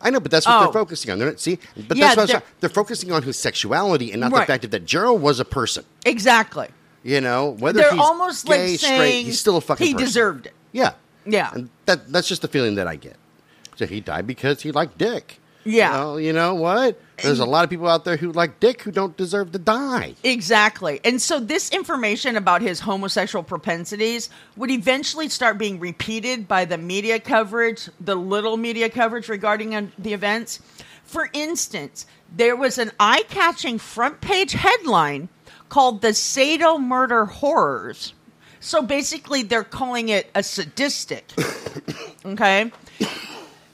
I know, but that's what Oh. they're focusing on. They're not, see, but Yeah, that's what I'm they're- saying. They're focusing on his sexuality and not Right. the fact that Gerald was a person. exactly. You know, whether They're he's almost gay, like straight, he's still a fucking he person. deserved it. Yeah, Yeah. and that that's just the feeling that I get. So he died because he liked dick. Yeah. Well, you know what? There's a lot of people out there who like dick who don't deserve to die. Exactly. And so this information about his homosexual propensities would eventually start being repeated by the media coverage, the little media coverage regarding uh, the events. For instance, there was an eye catching front page headline called The Sado Murder Horrors. So basically, they're calling it a sadistic. okay?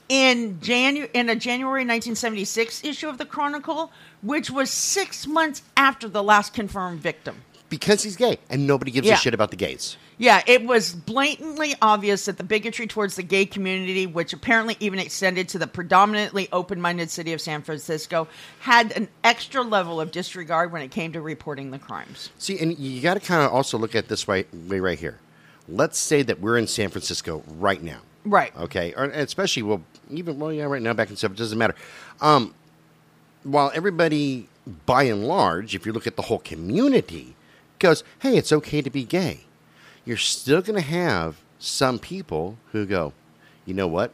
In Janu- in a January 1976 issue of the Chronicle, which was six months after the last confirmed victim. Because he's gay, and nobody gives Yeah. a shit about the gays. Yeah, it was blatantly obvious that the bigotry towards the gay community, which apparently even extended to the predominantly open minded city of San Francisco, had an extra level of disregard when it came to reporting the crimes. See, and you got to kind of also look at this way, way right here. Let's say that we're in San Francisco right now. Right. Okay, or especially well, even well, yeah, right now back in it doesn't matter. Um, while everybody, by and large, if you look at the whole community, goes, "Hey, it's okay to be gay," you're still going to have some people who go, "You know what?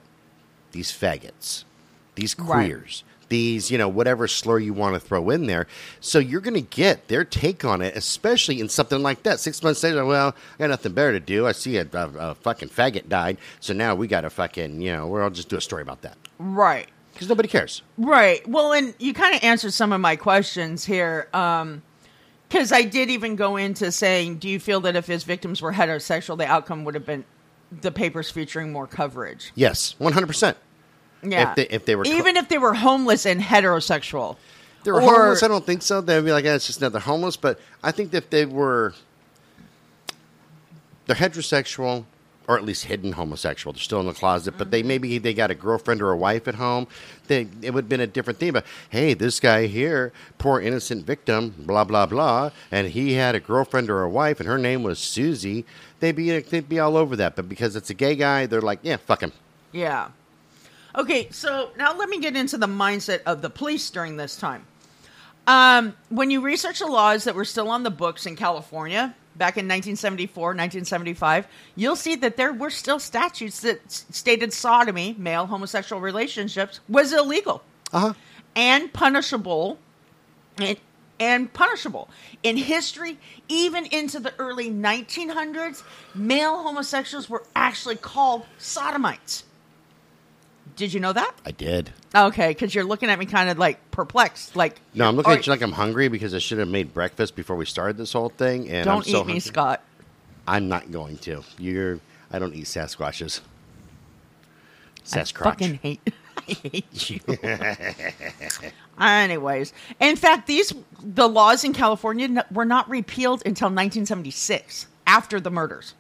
These faggots, these queers." These, you know, whatever slur you want to throw in there. So you're going to get their take on it, especially in something like that. Six months later, well, I got nothing better to do. I see a, a, a fucking faggot died. So now we got to fucking, you know, we'll just do a story about that. Right. Because nobody cares. Right. Well, and you kind of answered some of my questions here. Um, because I did even go into saying, do you feel that if his victims were heterosexual, the outcome would have been the papers featuring more coverage? Yes, 100%. Yeah. If they- if they were even if they were homeless and heterosexual, They were Or- homeless. I don't think so. They'd be like, eh, it's just another homeless. But I think that if they were, they're heterosexual, or at least hidden homosexual. They're still in the closet, but Mm-hmm. they maybe they got a girlfriend or a wife at home. They, it would have been a different thing. But hey, this guy here, poor innocent victim, blah blah blah, and he had a girlfriend or a wife, and her name was Susie. They'd be they'd be all over that. But because it's a gay guy, they're like, yeah, fuck him. Yeah. Okay, so now let me get into the mindset of the police during this time. Um, when you research the laws that were still on the books in California back in 1974, 1975, you'll see that there were still statutes that stated sodomy, male homosexual relationships, was illegal Uh huh. and punishable and, and punishable in history even into the early 1900s male homosexuals were actually called sodomites did you know that I did. okay because you're looking at me kind of like perplexed like No, I'm looking at you like I'm hungry because I should have made breakfast before we started this whole thing. And don't I'm so eat me hungry. scott I'm not going to. You're. I don't eat Sasquatches. Sasquatch. I fucking hate I hate you. Anyways, in fact, these the laws in California were not repealed until 1976 after the murders.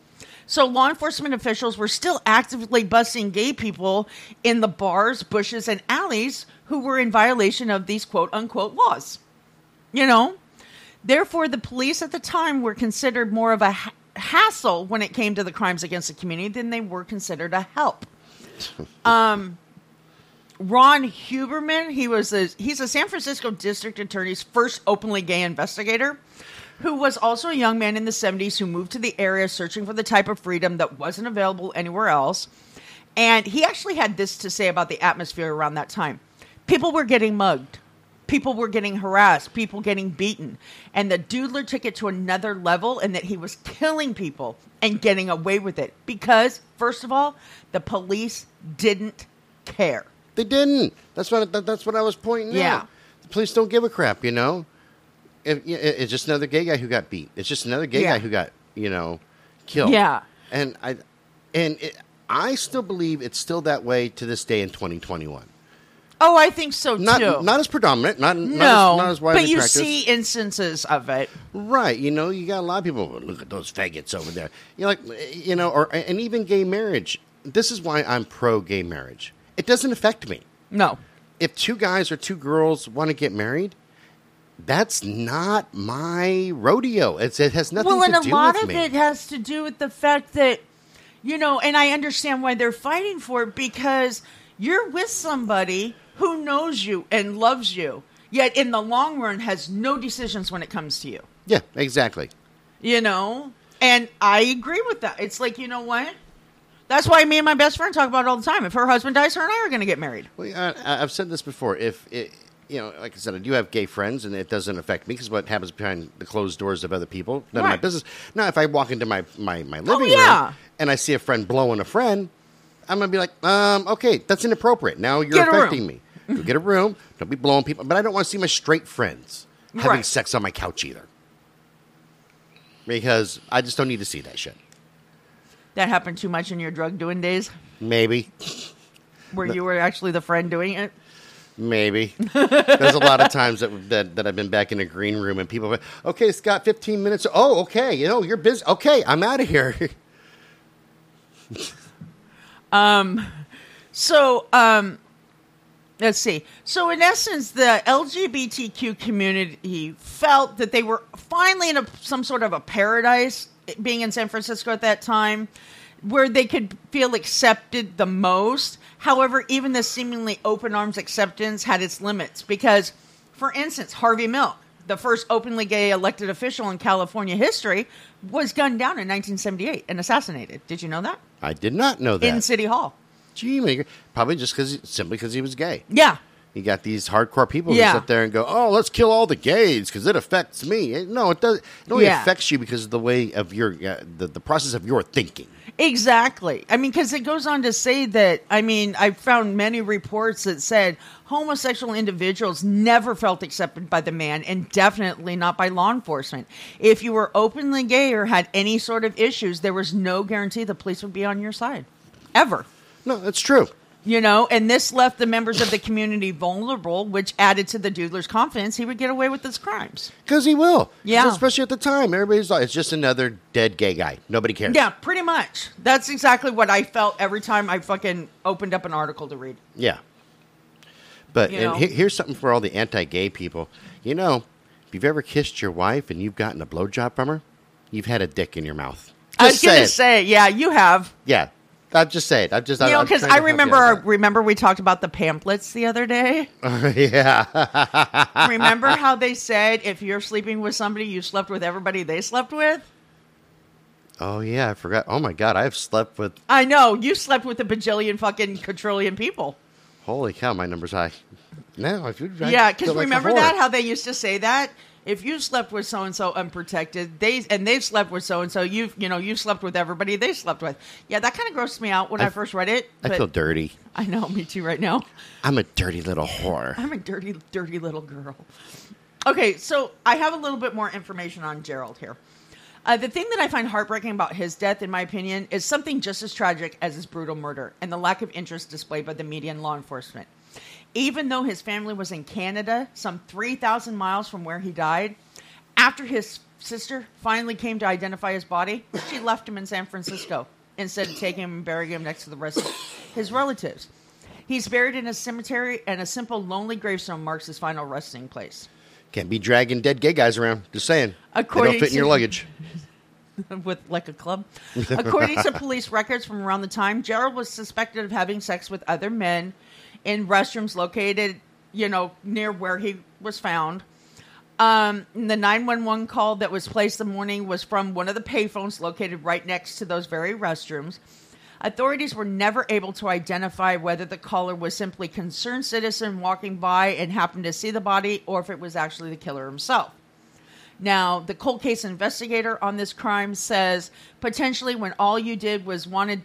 So law enforcement officials were still actively busting gay people in the bars, bushes, and alleys who were in violation of these quote unquote laws. You know? Therefore, the police at the time were considered more of a ha- hassle when it came to the crimes against the community than they were considered a help. Um, Ron Huberman, he was a, he's a San Francisco district attorney's first openly gay investigator, who was also a young man in the 70s who moved to the area searching for the type of freedom that wasn't available anywhere else. And he actually had this to say about the atmosphere around that time. People were getting mugged. People were getting harassed, people getting beaten. And the Doodler took it to another level in that he was killing people and getting away with it because, first of all, the police didn't care. They didn't. That's what that, that's what I was pointing Yeah. out. The police don't give a crap, you know. It- it's just another gay guy who got beat. It's just another gay Yeah. guy who got you know killed. Yeah. and I and it, I still believe it's still that way to this day in 2021. Oh, I think so Not too. not as predominant, not no, not as, not as widely but you practiced. see instances of it. Right, you know, you got a lot of people. Look at those faggots over there. You know, like, you know, or and even gay marriage. This is why I'm pro gay marriage. It doesn't affect me. No. If two guys or two girls want to get married, that's not my rodeo. It's, it has nothing well, to and do a lot of me. it has to do with the fact that, you know, and I understand why they're fighting for it because you're with somebody who knows you and loves you, yet in the long run has no decisions when it comes to you. yeah, exactly. You know? And I agree with that. It's like, you know what? That's why me and my best friend talk about it all the time. If her husband dies, her and I are going to get married. Well, I, I've said this before. If it, you know, like I said, I do have gay friends, and it doesn't affect me because what happens behind the closed doors of other people, none of my business. Now, if I walk into my my, my living yeah. room and I see a friend blowing a friend, I'm gonna be like, um, okay, that's inappropriate. Now you're Get affecting me. Go get a room. Don't be blowing people. But I don't want to see my straight friends having Right. sex on my couch either, because I just don't need to see that shit. That happened too much in your drug doing days Maybe. where you were actually the friend doing it. Maybe. There's a lot of times that, that that I've been back in a green room and people, have, okay, Scott, 15 minutes. Oh, okay. You know, you're busy. Okay, I'm out of here. Um, so, um, let's see. So, in essence, the LGBTQ community felt that they were finally in a, some sort of a paradise, being in San Francisco at that time, where they could feel accepted the most. However, even this seemingly open arms acceptance had its limits because, for instance, Harvey Milk, the first openly gay elected official in California history, was gunned down in 1978 and assassinated. Did you know that? I did not know that. In City Hall. Gee, probably just because simply because he was gay. Yeah. You got these hardcore people Yeah. who sit there and go, "Oh, let's kill all the gays because it affects me." No, it does. It only Yeah. affects you because of the way of your uh, the the process of your thinking. Exactly. I mean, because it goes on to say that, I mean, I found many reports that said homosexual individuals never felt accepted by the man and definitely not by law enforcement. If you were openly gay or had any sort of issues, there was no guarantee the police would be on your side. Ever. No, that's true. You know, and this left the members of the community vulnerable, which added to the Doodler's confidence he would get away with his crimes. Because he will. Yeah. Especially at the time, everybody's like, "It's just another dead gay guy. Nobody cares." Yeah, pretty much. That's exactly what I felt every time I fucking opened up an article to read. Yeah. But You and he- here's something for all the anti-gay people. You know, if you've ever kissed your wife and you've gotten a blowjob from her, you've had a dick in your mouth. I was Just gonna saying. say, yeah, you have. Yeah, I'm just saying. I'm just. You know, I'm because I to help you remember, remember we talked about the pamphlets the other day. yeah. remember how they said if you're sleeping with somebody, you slept with everybody they slept with. oh yeah, I forgot. Oh my god, I've slept with. I know you slept with a bajillion fucking quadrillion people. Holy cow, my number's high. No, if you. I yeah, because like remember that how they used to say that if you slept with so and so unprotected, they and they've slept with so and so, you've you know you slept with everybody they slept with. Yeah, that kind of grossed me out when I, I- first read it. I feel dirty. I know, me too. Right now. I'm a dirty little whore. I'm a dirty, dirty little girl. Okay, so I have a little bit more information on Gerald here. Uh, the thing that I find heartbreaking about his death, in my opinion, is something just as tragic as his brutal murder and the lack of interest displayed by the media and law enforcement. Even though his family was in Canada, some 3,000 miles from where he died, after his sister finally came to identify his body, she left him in San Francisco instead of taking him and burying him next to the rest of his relatives. He's buried in a cemetery, and a simple, lonely gravestone marks his final resting place. Can't be dragging dead gay guys around. Just saying. they don't fit in your luggage. with like a club. According to police records from around the time, Gerald was suspected of having sex with other men in restrooms located, you know, near where he was found. Um, the 911 call that was placed the morning was from one of the payphones located right next to those very restrooms. Authorities were never able to identify whether the caller was simply concerned citizen walking by and happened to see the body or if it was actually the killer himself. Now, the cold case investigator on this crime says potentially when all you did was wanted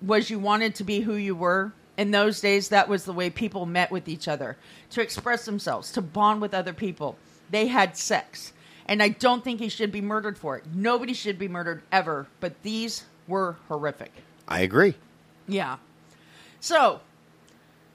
was you wanted to be who you were. In those days, that was the way people met with each other to express themselves, to bond with other people. They had sex. And I don't think he should be murdered for it. Nobody should be murdered ever, but these were horrific. I agree. Yeah. So,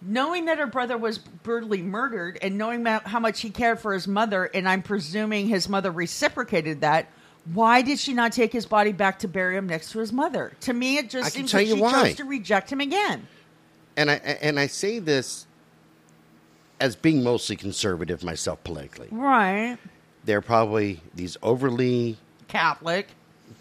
knowing that her brother was brutally murdered and knowing how much he cared for his mother, and I'm presuming his mother reciprocated that, why did she not take his body back to bury him next to his mother? To me, it just seems like she why. chose to reject him again. And I and I say this as being mostly conservative myself politically. Right. They're probably these overly Catholic.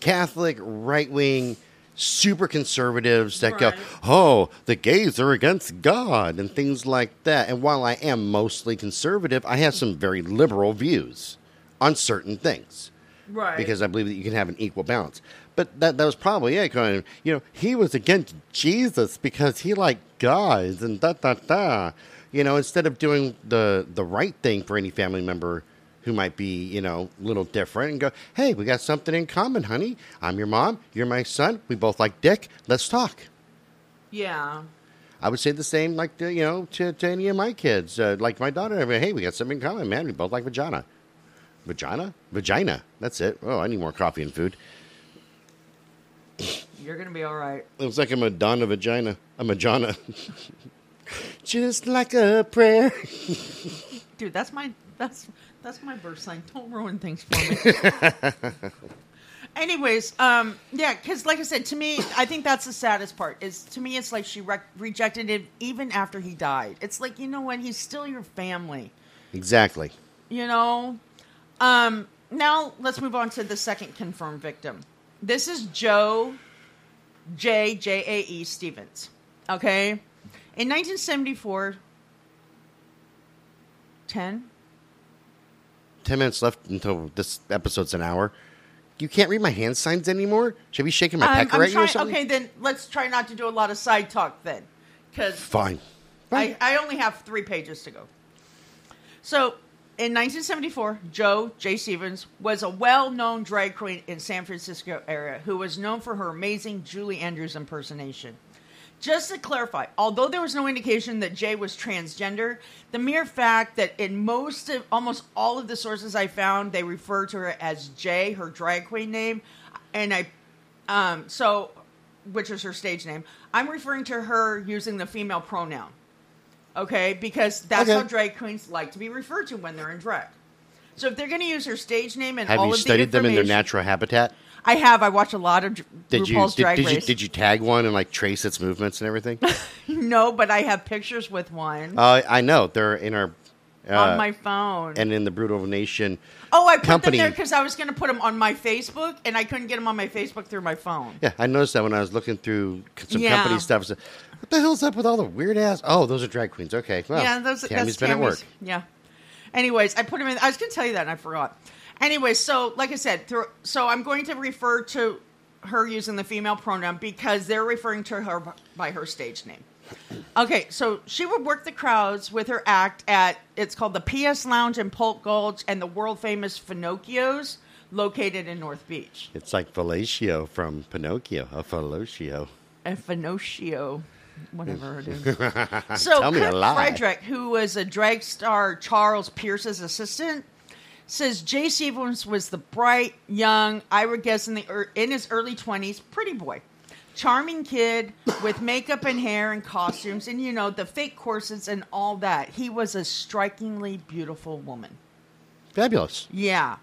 Catholic, right wing, super conservatives that go, oh, the gays are against God and things like that. And while I am mostly conservative, I have some very liberal views on certain things Right. because I believe that you can have an equal balance. But that, that was probably it. Going, you know, he was against Jesus because he liked guys and da da da. You know, instead of doing the the right thing for any family member who might be, you know, a little different and go, hey, we got something in common, honey. I'm your mom. You're my son. We both like dick. Let's talk. yeah. I would say the same, like to, you know, to, to any of my kids, uh, like my daughter. I mean, hey, we got something in common, man. We both like vagina, vagina, vagina. That's it. Oh, I need more coffee and food. You're going to be all right. Looks like a Madonna vagina, a Madonna, just like a prayer. Dude, that's my that's that's my birth sign. Don't ruin things for me. Anyways, um, yeah, because like I said, to me, I think that's the saddest part. Is to me, it's like she rec- rejected him even after he died. It's like you know what? He's still your family. Exactly. You know. Um, now let's move on to the second confirmed victim. This is Joe J J A E Stevens. Okay, in 1974. 10 Ten minutes left until this episode's an hour. You can't read my hand signs anymore. Should I be shaking my Um, pecker I'm at you or trying, something? okay, then let's try not to do a lot of side talk then, because Fine. I, Fine. I only have three pages to go. So, in 1974, Joe J. Stevens was a well-known drag queen in San Francisco area who was known for her amazing Julie Andrews impersonation. Just to clarify, although there was no indication that Jae was transgender, the mere fact that in most of almost all of the sources I found, they refer to her as Jae, her drag queen name, and I, um, so, which is her stage name. I'm referring to her using the female pronoun, okay, because that's Okay. how drag queens like to be referred to when they're in drag. So if they're going to use her stage name and Have all you of studied the them in their natural habitat? I have. I watch a lot of Dr- Did you RuPaul's did, Drag did you Race. did you tag one and like trace its movements and everything? No, but I have pictures with one uh, I know they're in our uh, on my phone. and in the Brutal Nation. oh, I put company. them there because I was going to put them on my Facebook, and I couldn't get them on my Facebook through my phone. Yeah, I noticed that when I was looking through some Yeah. company stuff. I said, what the hell's up with all the weird ass? Oh, those are drag queens. Okay, well, yeah, those, Tammy's that's been at work. Yeah. Anyways, I put them in. I was going to tell you that, and I forgot. Anyways, so like I said, through, so I'm going to refer to her using the female pronoun because they're referring to her by her stage name. Okay, so she would work the crowds with her act at it's called the PS Lounge in Polk Gulch and the world famous Finocchio's located in North Beach. It's like fellatio from Pinocchio, a fellatio. A Finocchio, whatever it is. So Tell me a Kurt lie. Frederick, who was a drag star Charles Pierce's assistant, says Jae Stevens was the bright, young, I would guess in the ear- in his early twenties, pretty boy, charming kid with makeup and hair and costumes, and you know the fake corsets and all that. He was a strikingly beautiful woman. Fabulous. Yeah,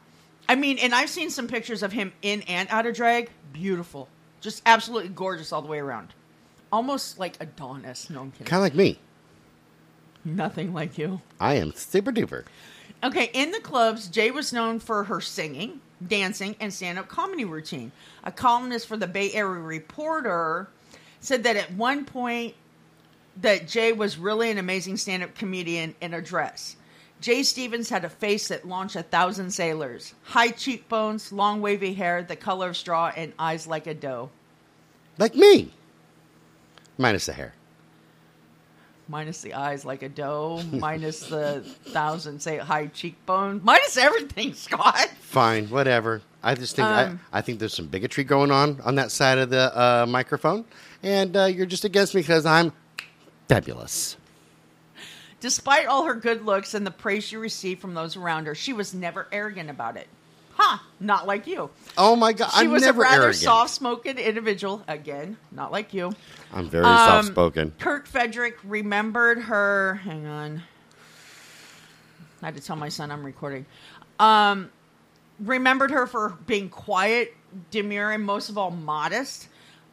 I mean, and I've seen some pictures of him in and out of drag. Beautiful, just absolutely gorgeous all the way around. Almost like Adonis. No, I'm kidding. Kind of like me. Nothing like you. I am super duper. Okay, in the clubs, Jae was known for her singing, dancing, and stand up comedy routine. A columnist for the Bay Area Reporter said that at one point that Jae was really an amazing stand up comedian in a dress. Jae Stevens had a face that launched a thousand sailors, high cheekbones, long wavy hair, the color of straw, and eyes like a doe. Like me. Minus the hair. Minus the eyes like a doe, minus the thousand say high cheekbones, minus everything, Scott. Fine, whatever. I just think Um, I, I think there's some bigotry going on on that side of the uh, microphone, and uh, you're just against me because I'm fabulous. Despite all her good looks and the praise she received from those around her, she was never arrogant about it. Not like you. Oh my god, She I'm was a rather soft-spoken individual. Again, not like you. I'm very Um, soft spoken. Kirk Frederick remembered her. Hang on. I had to tell my son I'm recording. Um, remembered her for being quiet, demure, and most of all modest.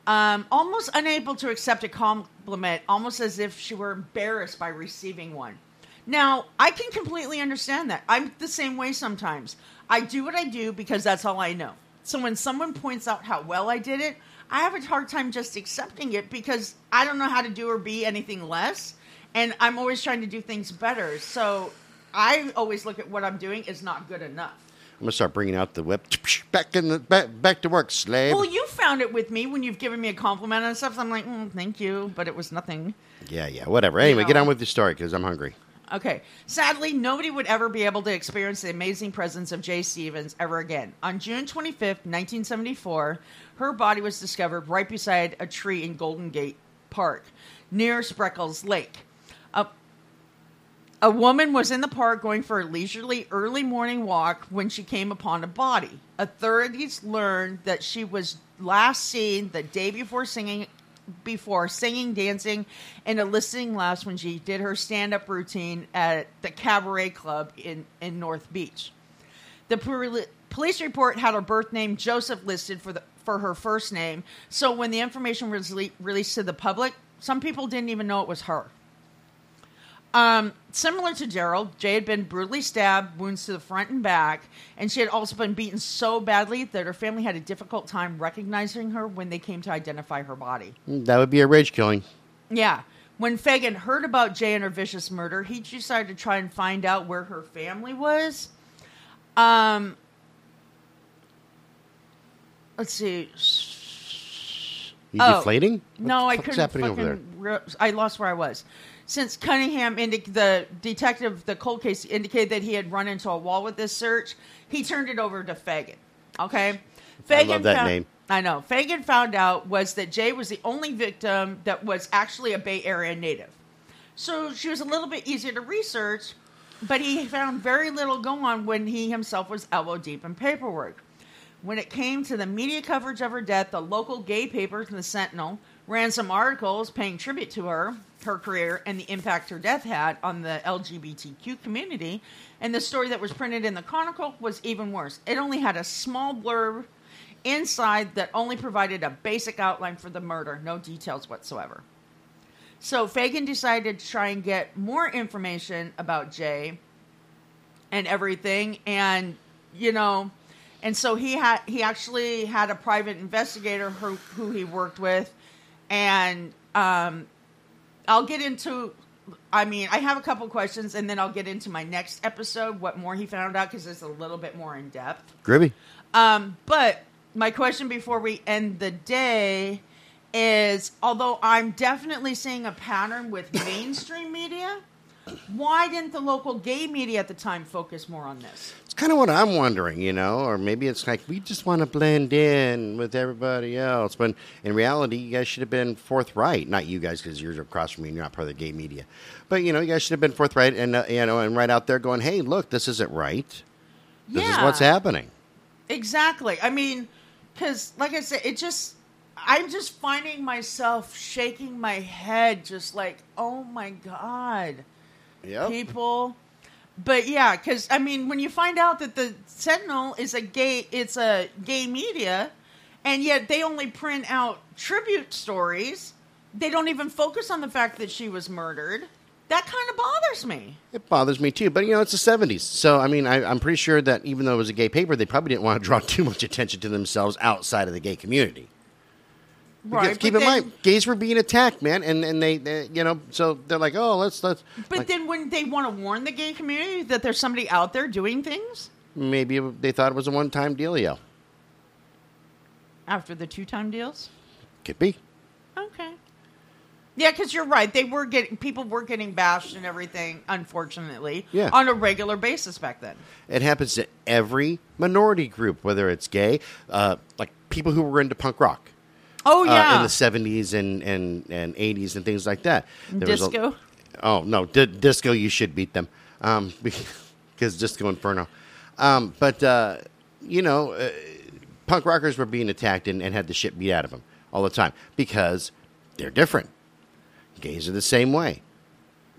Um, almost unable to accept a compliment, almost as if she were embarrassed by receiving one. Now, I can completely understand that. I'm the same way sometimes. I do what I do because that's all I know. So when someone points out how well I did it, I have a hard time just accepting it because I don't know how to do or be anything less. And I'm always trying to do things better. So I always look at what I'm doing is not good enough. I'm gonna start bringing out the whip. Back in the back, back to work, slave. Well, you found it with me when you've given me a compliment and stuff. So I'm like, mm, thank you, but it was nothing. yeah, yeah, whatever. Anyway, know. get on with the story because I'm hungry. Okay. Sadly, nobody would ever be able to experience the amazing presence of Jae Stevens ever again. On June 25th, 1974, her body was discovered right beside a tree in Golden Gate Park near Spreckels Lake. A, a woman was in the park going for a leisurely early morning walk when she came upon a body. Authorities learned that she was last seen the day before singing before singing, dancing, and eliciting laughs when she did her stand-up routine at the Cabaret Club in, in North Beach. The poli- police report had her birth name Joseph listed for the for her first name, so when the information was le- released to the public, some people didn't even know it was her. Um, similar to Gerald, Jae had been brutally stabbed, wounds to the front and back, and she had also been beaten so badly that her family had a difficult time recognizing her when they came to identify her body. That would be a rage killing. Yeah. When Fagan heard about Jae and her vicious murder, he decided to try and find out where her family was. Um, let's see. You Oh. deflating? What No, I couldn't happening fucking. over there? Re- I lost where I was. Since Cunningham, indi- the detective, the cold case indicated that he had run into a wall with this search, he turned it over to Fagan. Okay, I love that found- name. I know. Fagan found out was that Jae was the only victim that was actually a Bay Area native. So she was a little bit easier to research, but he found very little going on when he himself was elbow deep in paperwork. When it came to the media coverage of her death, the local gay papers and the Sentinel ran some articles paying tribute to her, her career, and the impact her death had on the LGBTQ community. And the story that was printed in the Chronicle was even worse. It only had a small blurb inside that only provided a basic outline for the murder, no details whatsoever. So Fagan decided to try and get more information about Jae and everything, and you know, and so he had he actually had a private investigator who who he worked with, and um, I'll get into. I mean, I have a couple questions, and then I'll get into my next episode what more he found out because it's a little bit more in depth. Groovy. Um, but my question before we end the day is although I'm definitely seeing a pattern with mainstream media, why didn't the local gay media at the time focus more on this? Kind of what I'm wondering, you know, or maybe it's like we just want to blend in with everybody else. But in reality, you guys should have been forthright. Not you guys, because you're across from me and you're not part of the gay media. But you know, you guys should have been forthright and uh, you know, and right out there going, "Hey, look, this isn't right. This is what's happening." Exactly. I mean, because like I said, it just I'm just finding myself shaking my head, just like, oh my god, Yep. people. But yeah, because I mean, when you find out that the Sentinel is a gay, it's a gay media, and yet they only print out tribute stories. They don't even focus on the fact that she was murdered. that kind of bothers me. It bothers me too, but you know it's the '70s, so I mean I, I'm pretty sure that even though it was a gay paper, they probably didn't want to draw too much attention to themselves outside of the gay community. Because Right. keep in then- mind, gays were being attacked, man, and and they, they you know so they're like, oh, let's let's. But like, then when they want to warn the gay community that there's somebody out there doing things maybe they thought it was a one-time dealio. after the two time deals. Could be. Okay. Yeah, because you're right. They were getting people were getting bashed and everything. Unfortunately, Yeah. on a regular basis back then. It happens to every minority group, whether it's gay, uh, like people who were into punk rock. Oh uh, yeah, in the 70s and, and, and 80s and things like that. There was a- disco. oh, no, di- disco, you should beat them um, because Disco Inferno. Um, but, uh, you know, uh, punk rockers were being attacked and, and had the shit beat out of them all the time because they're different. Gays are the same way.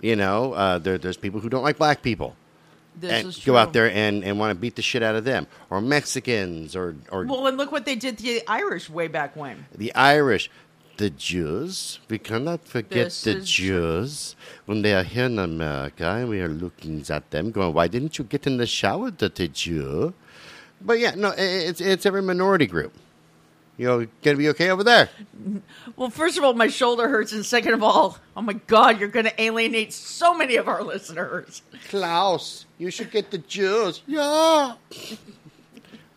You know, uh, there, there's people who don't like black people and go out there and, and want to beat the shit out of them, or Mexicans, or, or Well, and look what they did to the Irish way back when. the Irish, the Jews. We cannot forget This the is true. Jews when they are here in America and we are looking at them, going, "Why didn't you get in the shower, dirty Jew?" But yeah, no, it's it's every minority group. You know, gonna be okay over there. Well, first of all, my shoulder hurts, and second of all, oh my God, you're going to alienate so many of our listeners. Klaus, you should get the Jews. Yeah.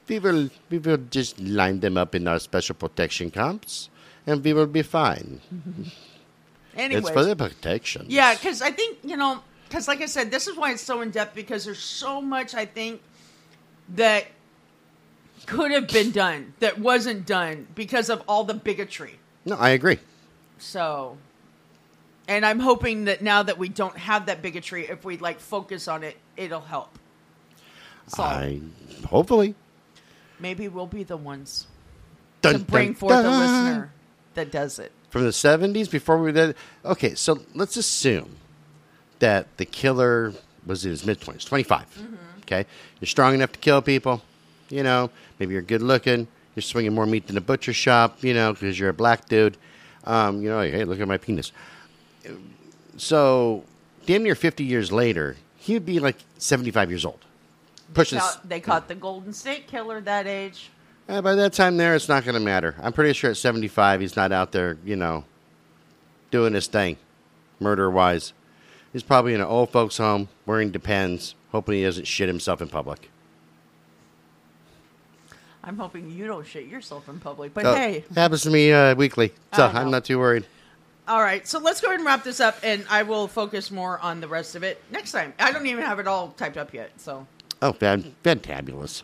We will, we will just line them up in our special protection camps, and we will be fine. Anyways, It's for the protection. Yeah, because I think you know, because like I said, this is why it's so in depth because there's so much I think that could have been done that wasn't done because of all the bigotry. No, I agree. So, and I'm hoping that now that we don't have that bigotry, if we like focus on it, it'll help. So I hopefully. maybe we'll be the ones Dun, to bring dun, forth a dun. listener that does it. from the seventies before we did. Okay, so let's assume that the killer was in his mid twenties, twenty mm-hmm. Okay, you're strong enough to kill people. You know, maybe you're good looking. You're swinging more meat than a butcher shop. You know, because you're a black dude. Um, you know, hey, look at my penis. So, damn near fifty years later, he would be like seventy-five years old. Pushing. s- Caught- they caught the Golden State Killer that age. Uh, by that time, there, it's not going to matter. I'm pretty sure at 75, he's not out there, you know, doing his thing, murder wise. He's probably in an old folks' home, wearing Depends, hoping he doesn't shit himself in public. I'm hoping you don't shit yourself in public. But So, hey, happens to me uh, weekly, so I know. I'm not too worried. all right. So let's go ahead and wrap this up, and I will focus more on the rest of it next time. I don't even have it all typed up yet. So Oh, fan- fantabulous.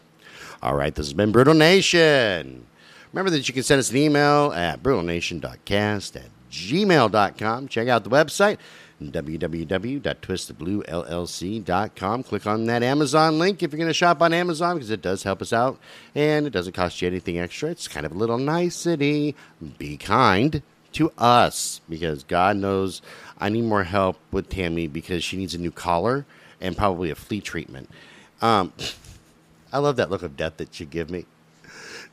All right, this has been Brutal Nation. Remember that you can send us an email at brutalnation.cast at gmail.com. Check out the website, www.twistedbluellc.com. Click on that Amazon link if you're going to shop on Amazon because it does help us out and it doesn't cost you anything extra. It's kind of a little nicety. Be kind to us because God knows I need more help with Tammy because she needs a new collar and probably a flea treatment. Um, I love that look of death that you give me.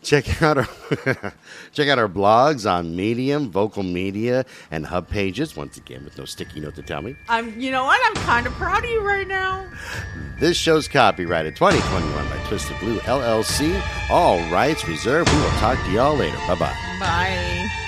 Check out our check out our blogs on Medium, Vocal Media, and Hub Pages. Once again, with no sticky note to tell me. I'm, you know what? I'm kind of proud of you right now. This show's copyrighted 2021 by Twisted Blue LLC. All rights reserved. We will talk to y'all later. Bye bye. Bye.